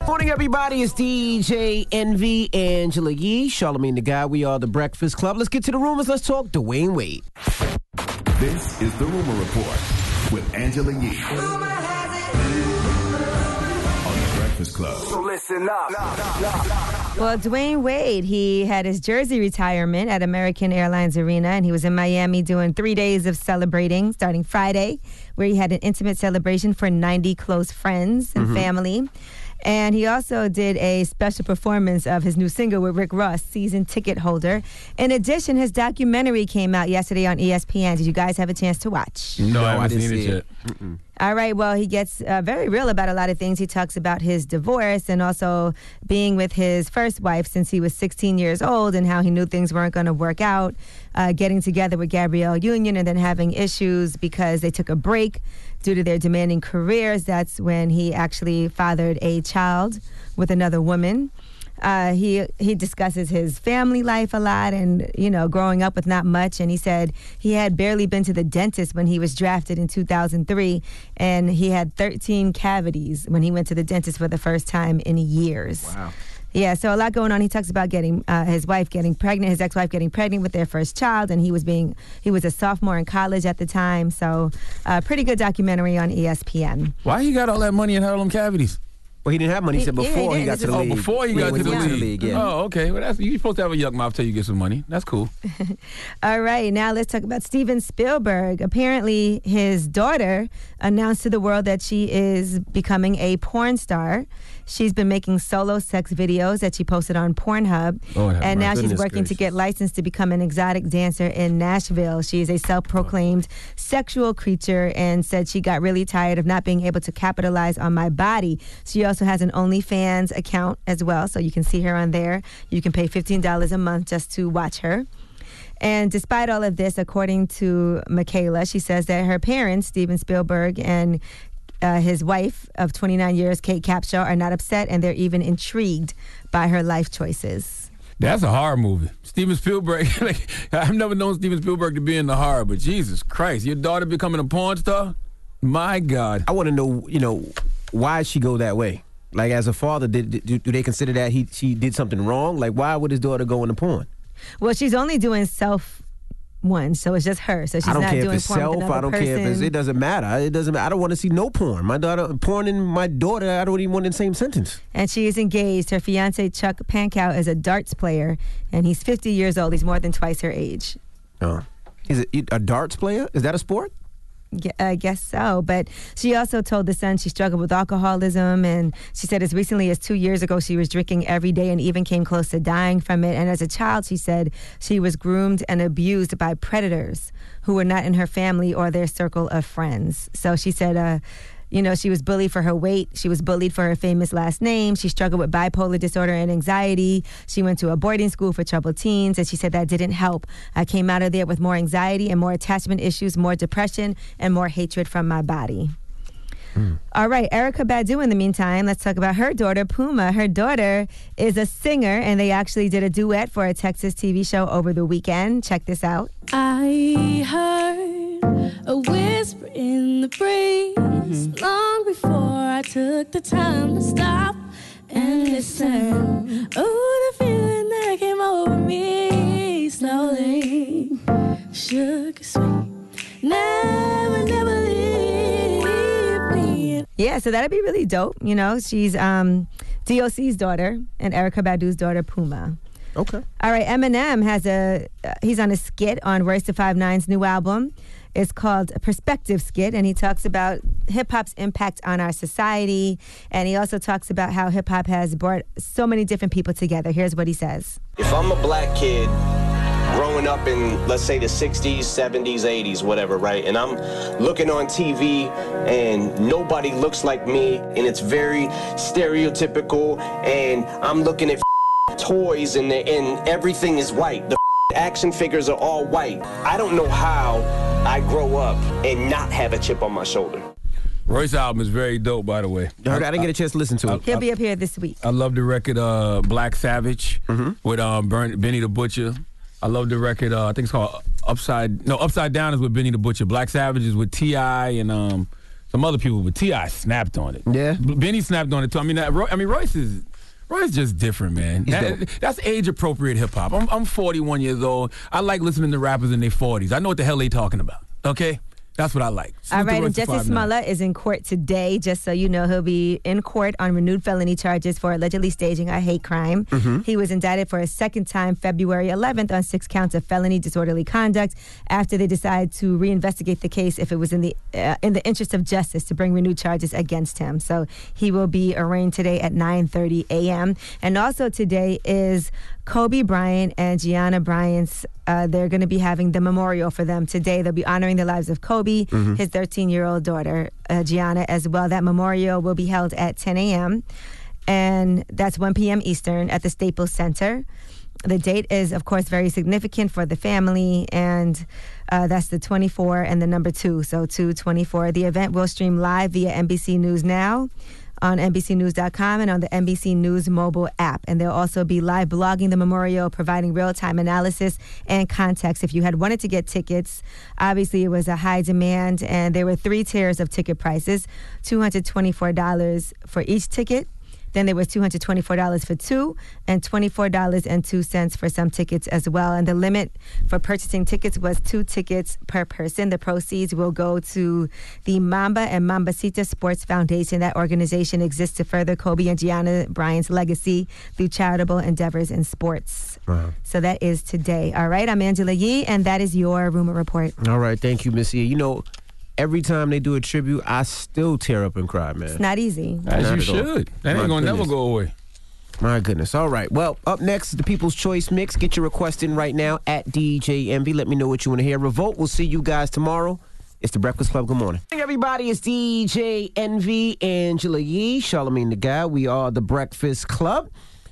Morning, everybody. It's DJ Envy, Angela Yee, Charlamagne the Guy. We are the Breakfast Club. Let's get to the rumors. Let's talk Dwyane Wade. This is the Rumor Report with Angela Yee. On the Breakfast Club. So listen. Well, Dwyane Wade, he had his jersey retirement at American Airlines Arena, and he was in Miami doing three days of celebrating, starting Friday, where he had an intimate celebration for 90 close friends and Mhm. family. And he also did a special performance of his new single with Rick Ross, season ticket holder. In addition, his documentary came out yesterday on ESPN. Did you guys have a chance to watch? No, I haven't didn't seen it see yet. it. All right. Well, he gets uh, very real about a lot of things. He talks about his divorce and also being with his first wife since he was 16 years old and how he knew things weren't going to work out. Uh, getting together with Gabrielle Union and then having issues because they took a break due to their demanding careers. That's when he actually fathered a child with another woman. Uh, he he discusses his family life a lot and you know growing up with not much and he said he had barely been to the dentist when he was drafted in 2003 and he had 13 cavities when he went to the dentist for the first time in years Wow. Yeah, so a lot going on. He talks about getting uh, his wife getting pregnant, his ex-wife getting pregnant with their first child, and he was being he was a sophomore in college at the time. So, uh, pretty good documentary on ESPN. Why he got all that money all them cavities? Well, he didn't have money. He said He- yeah, before he he, did. got This to the is- Oh, league. before you Yeah, got to he the league. yeah. Oh, okay. Well, that's you're supposed to have a yuck mouth till you get some money. That's cool. All right, now let's talk about Steven Spielberg. Apparently, his daughter announced to the world that she is becoming a porn star. She's been making solo sex videos that she posted on Pornhub. Lord have and now mercy. she's Goodness working to get licensed to become an exotic dancer in Nashville. She is a self proclaimed sexual creature and said she got really tired of not being able to capitalize on my body. She also has an OnlyFans account as well, so you can see her on there. You can pay $15 a month just to watch her. And despite all of this, according to Mikaela, she says that her parents, Steven Spielberg and uh, his wife of 29 years, Kate Capshaw, are not upset and they're even intrigued by her life choices. That's a horror movie. Steven Spielberg. like, I've never known Steven Spielberg to be in the horror, but Jesus Christ, your daughter becoming a porn star? My God. I want to know, you know, why she go that way? Like as a father, did, did do they consider that he she did something wrong? Like why would his daughter go into porn? Well, she's only doing self one, so it's just her. So she's I don't not care if doing it's porn self. I don't care if it's. It doesn't matter. It doesn't. I don't want to see no porn. My daughter porn and my daughter. I don't even want in the same sentence. and she is engaged. Her fiance Chuck Pankow is a darts player, and he's 50 years old. He's more than twice her age. Oh, is it a darts player? Is that a sport? I guess so. But she also told the Sun she struggled with alcoholism, and she said as recently as two years ago she was drinking every day and even came close to dying from it. And as a child, she said she was groomed and abused by predators who were not in her family or their circle of friends. So she said, uh, you know, she was bullied for her weight. She was bullied for her famous last name. She struggled with bipolar disorder and anxiety. She went to a boarding school for troubled teens, and she said that didn't help. I came out of there with more anxiety and more attachment issues, more depression, and more hatred from my body. All right, Erykah Badu, in the meantime, let's talk about her daughter, Puma. Her daughter is a singer, and they actually did a duet for a Texas TV show over the weekend. Check this out. I heard a whisper in the breeze mm-hmm. long before I took the time to stop and listen. Oh, the feeling that came over me slowly mm-hmm. shook sweet. Never, never leave me. Yeah, so that'd be really dope. You know, she's um, DOC's daughter and Erykah Badu's daughter, Puma. Okay. All right, Eminem has a uh, he's on a skit on Royce da Five Nine's new album. It's called a Perspective Skit, and he talks about hip hop's impact on our society, and he also talks about how hip hop has brought so many different people together. Here's what he says. If I'm a black kid growing up in, let's say, the 60s, 70s, 80s, whatever, right? And I'm looking on TV and nobody looks like me and it's very stereotypical and I'm looking at toys and, and everything is white. The action figures are all white. I don't know how I grow up and not have a chip on my shoulder. Royce album is very dope, by the way. I, didn't get a chance to listen to it. He'll be up here this week. I love the record uh, Black Savage Mm-hmm. with um, Bern- Benny the Butcher. I love the record. Uh, I think it's called Upside. No, Upside Down is with Benny the Butcher. Black Savage is with T.I. and um, some other people, but T.I. snapped on it. Yeah, Benny snapped on it too. I mean, that, Roy, I mean Royce is. Roy's just different, man. That- that's age appropriate hip hop. I'm, I'm 41 years old. I like listening to rappers in their 40s. I know what the hell they talking about. Okay, that's what I like. All to and Jussie 5'9". Smollett is in court today, just so you know. He'll be in court on renewed felony charges for allegedly staging a hate crime. Mhm. He was indicted for a second time February 11th on six counts of felony disorderly conduct after they decided to reinvestigate the case if it was in the uh, in the interest of justice to bring renewed charges against him. So he will be arraigned today at 9:30 a.m. And also today is Kobe Bryant and Gianna Bryant's. Uh, they're going to be having the memorial for them today. They'll be honoring the lives of Kobe, Mhm. his 13 year old daughter, uh, Gianna, as well. That memorial will be held at 10 a.m. and that's 1 p.m. Eastern at the Staples Center. The date is, of course, very significant for the family, and uh, that's the 24 and the number two, so 224. The event will stream live via NBC News Now on NBCNews.com and on the NBC News mobile app. And there'll also be live blogging the memorial, providing real time analysis and context. If you had wanted to get tickets, obviously it was a high demand, and there were three tiers of ticket prices $224 for each ticket. Then there was $224 for two and $24.02 for some tickets as well. And the limit for purchasing tickets was two tickets per person. The proceeds will go to the Mamba and Mambasita Sports Foundation. That organization exists to further Kobe and Gianna Bryant's legacy through charitable endeavors in sports. Wow. So that is today. All right, I'm Angela Yee, and that is your rumor report. All right, thank you, Missy. You know, every time they do a tribute, I still tear up and cry, man. It's not easy. As Not you at all. should. That ain't gonna never go away. My goodness. All right. Well, up next is the People's Choice Mix. Get your request in right now at DJ Envy. Let me know what you want to hear. Revolt. We'll see you guys tomorrow. It's the Breakfast Club. Good morning. Hey, everybody. It's DJ Envy, Angela Yee, Charlamagne the Guy. We are the Breakfast Club.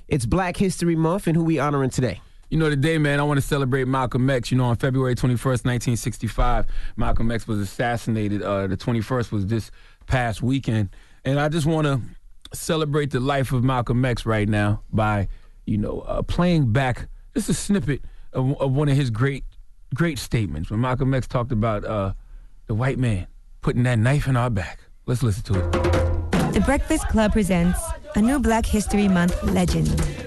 It's Black History Month, and who we honoring today? You know, today, man, I want to celebrate Malcolm X. You know, on February 21st, 1965, Malcolm X was assassinated. Uh, the 21st was this past weekend. And I just want to celebrate the life of Malcolm X right now by, you know, uh, playing back just a snippet of, of one of his great, great statements when Malcolm X talked about uh, the white man putting that knife in our back. Let's listen to it. The Breakfast Club presents a new Black History Month legend.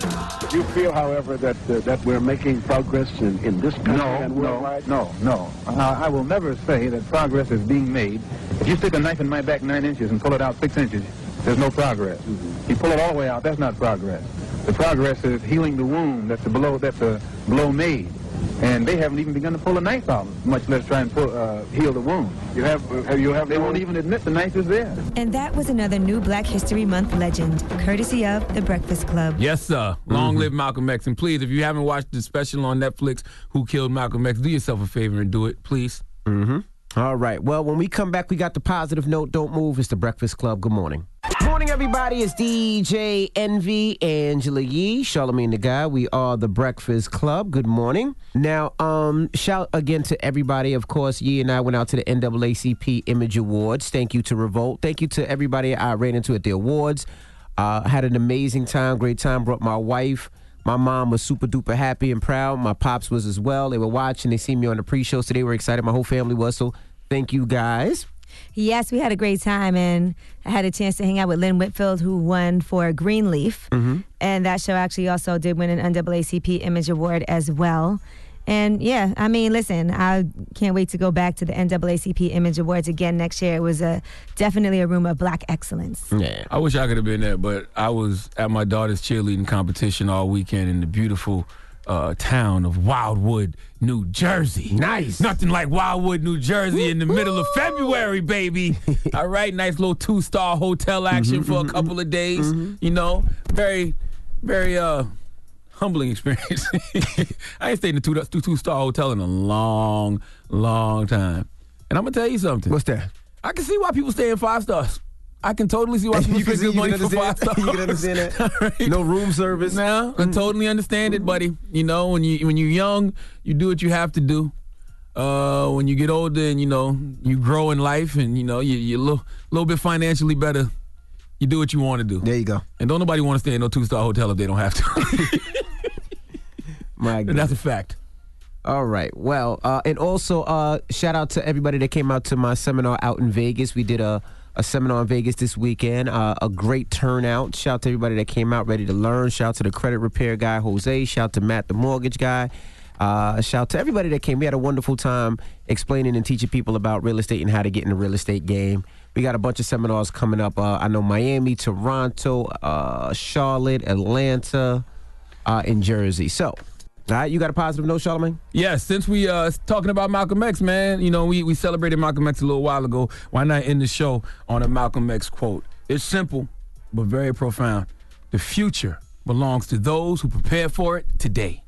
You feel, however, that uh, that we're making progress in, in this country No, and no, worldwide? no, no. I, I will never say that progress is being made. If you stick a knife in my back nine inches and pull it out six inches, there's no progress. You pull it all the way out, that's not progress. The progress is healing the wound that the blow that the blow made. And they haven't even begun to pull a knife out, much less try and pull, uh, heal the wound. You have, have you have? They won't even admit the knife is there. And that was another new Black History Month legend, courtesy of The Breakfast Club. Yes, sir. Long live Malcolm X. And please, if you haven't watched the special on Netflix, Who Killed Malcolm X, do yourself a favor and do it, please. Mm-hmm. All right. Well, when we come back, we got the positive note. Don't move. It's the Breakfast Club. Good morning. Morning, everybody. It's DJ Envy, Angela Yee, Charlamagne the Guy. We are the Breakfast Club. Good morning. Now, um, shout again to everybody. Of course, Yee and I went out to the NAACP Image Awards. Thank you to Revolt. Thank you to everybody I ran into at the awards. Uh, had an amazing time, great time. Brought my wife. My mom was super duper happy and proud. My pops was as well. They were watching. They see me on the pre-show, so they were excited. My whole family was. So thank you guys. Yes, we had a great time, and I had a chance to hang out with Lynn Whitfield, who won for Greenleaf. Mm-hmm. And that show actually also did win an NAACP Image Award as well. And yeah, I mean, listen, I can't wait to go back to the NAACP Image Awards again next year. It was a definitely a room of black excellence. Yeah. I wish I could have been there, but I was at my daughter's cheerleading competition all weekend in the beautiful uh, town of Wildwood, New Jersey. Nice. Nothing like Wildwood, New Jersey in the middle of February, baby. all right. Nice little two star hotel action for a couple of days. You know, very, very uh, humbling experience. I ain't stayed in a two, two, two star hotel in a long, long time. And I'm going to tell you something. What's that? I can see why people stay in five stars. I can totally see why people You spend good you money for five stars. you can understand that. No room service. Now, I totally understand it, buddy. You know, when you when you're young, you do what you have to do. Uh, when you get older and you know you grow in life and you know you, you're a little, little bit financially better, you do what you want to do. There you go. And don't nobody want to stay in no two star hotel if they don't have to. My and that's a fact. All right. Well, uh, and also uh, shout out to everybody that came out to my seminar out in Vegas. We did a, a seminar in Vegas this weekend. Uh, a great turnout. Shout out to everybody that came out ready to learn. Shout out to the credit repair guy, Jose. Shout out to Matt, the mortgage guy. Uh, shout out to everybody that came. We had a wonderful time explaining and teaching people about real estate and how to get in the real estate game. We got a bunch of seminars coming up. Uh, I know Miami, Toronto, uh, Charlotte, Atlanta, uh, and Jersey. So, all right, you got a positive note, Charlamagne? Yes, since we uh talking about Malcolm X, man, you know, we, we celebrated Malcolm X a little while ago. Why not end the show on a Malcolm X quote? It's simple, but very profound. The future belongs to those who prepare for it today.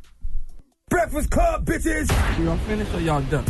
Breakfast Club, bitches! Y'all finished or y'all done?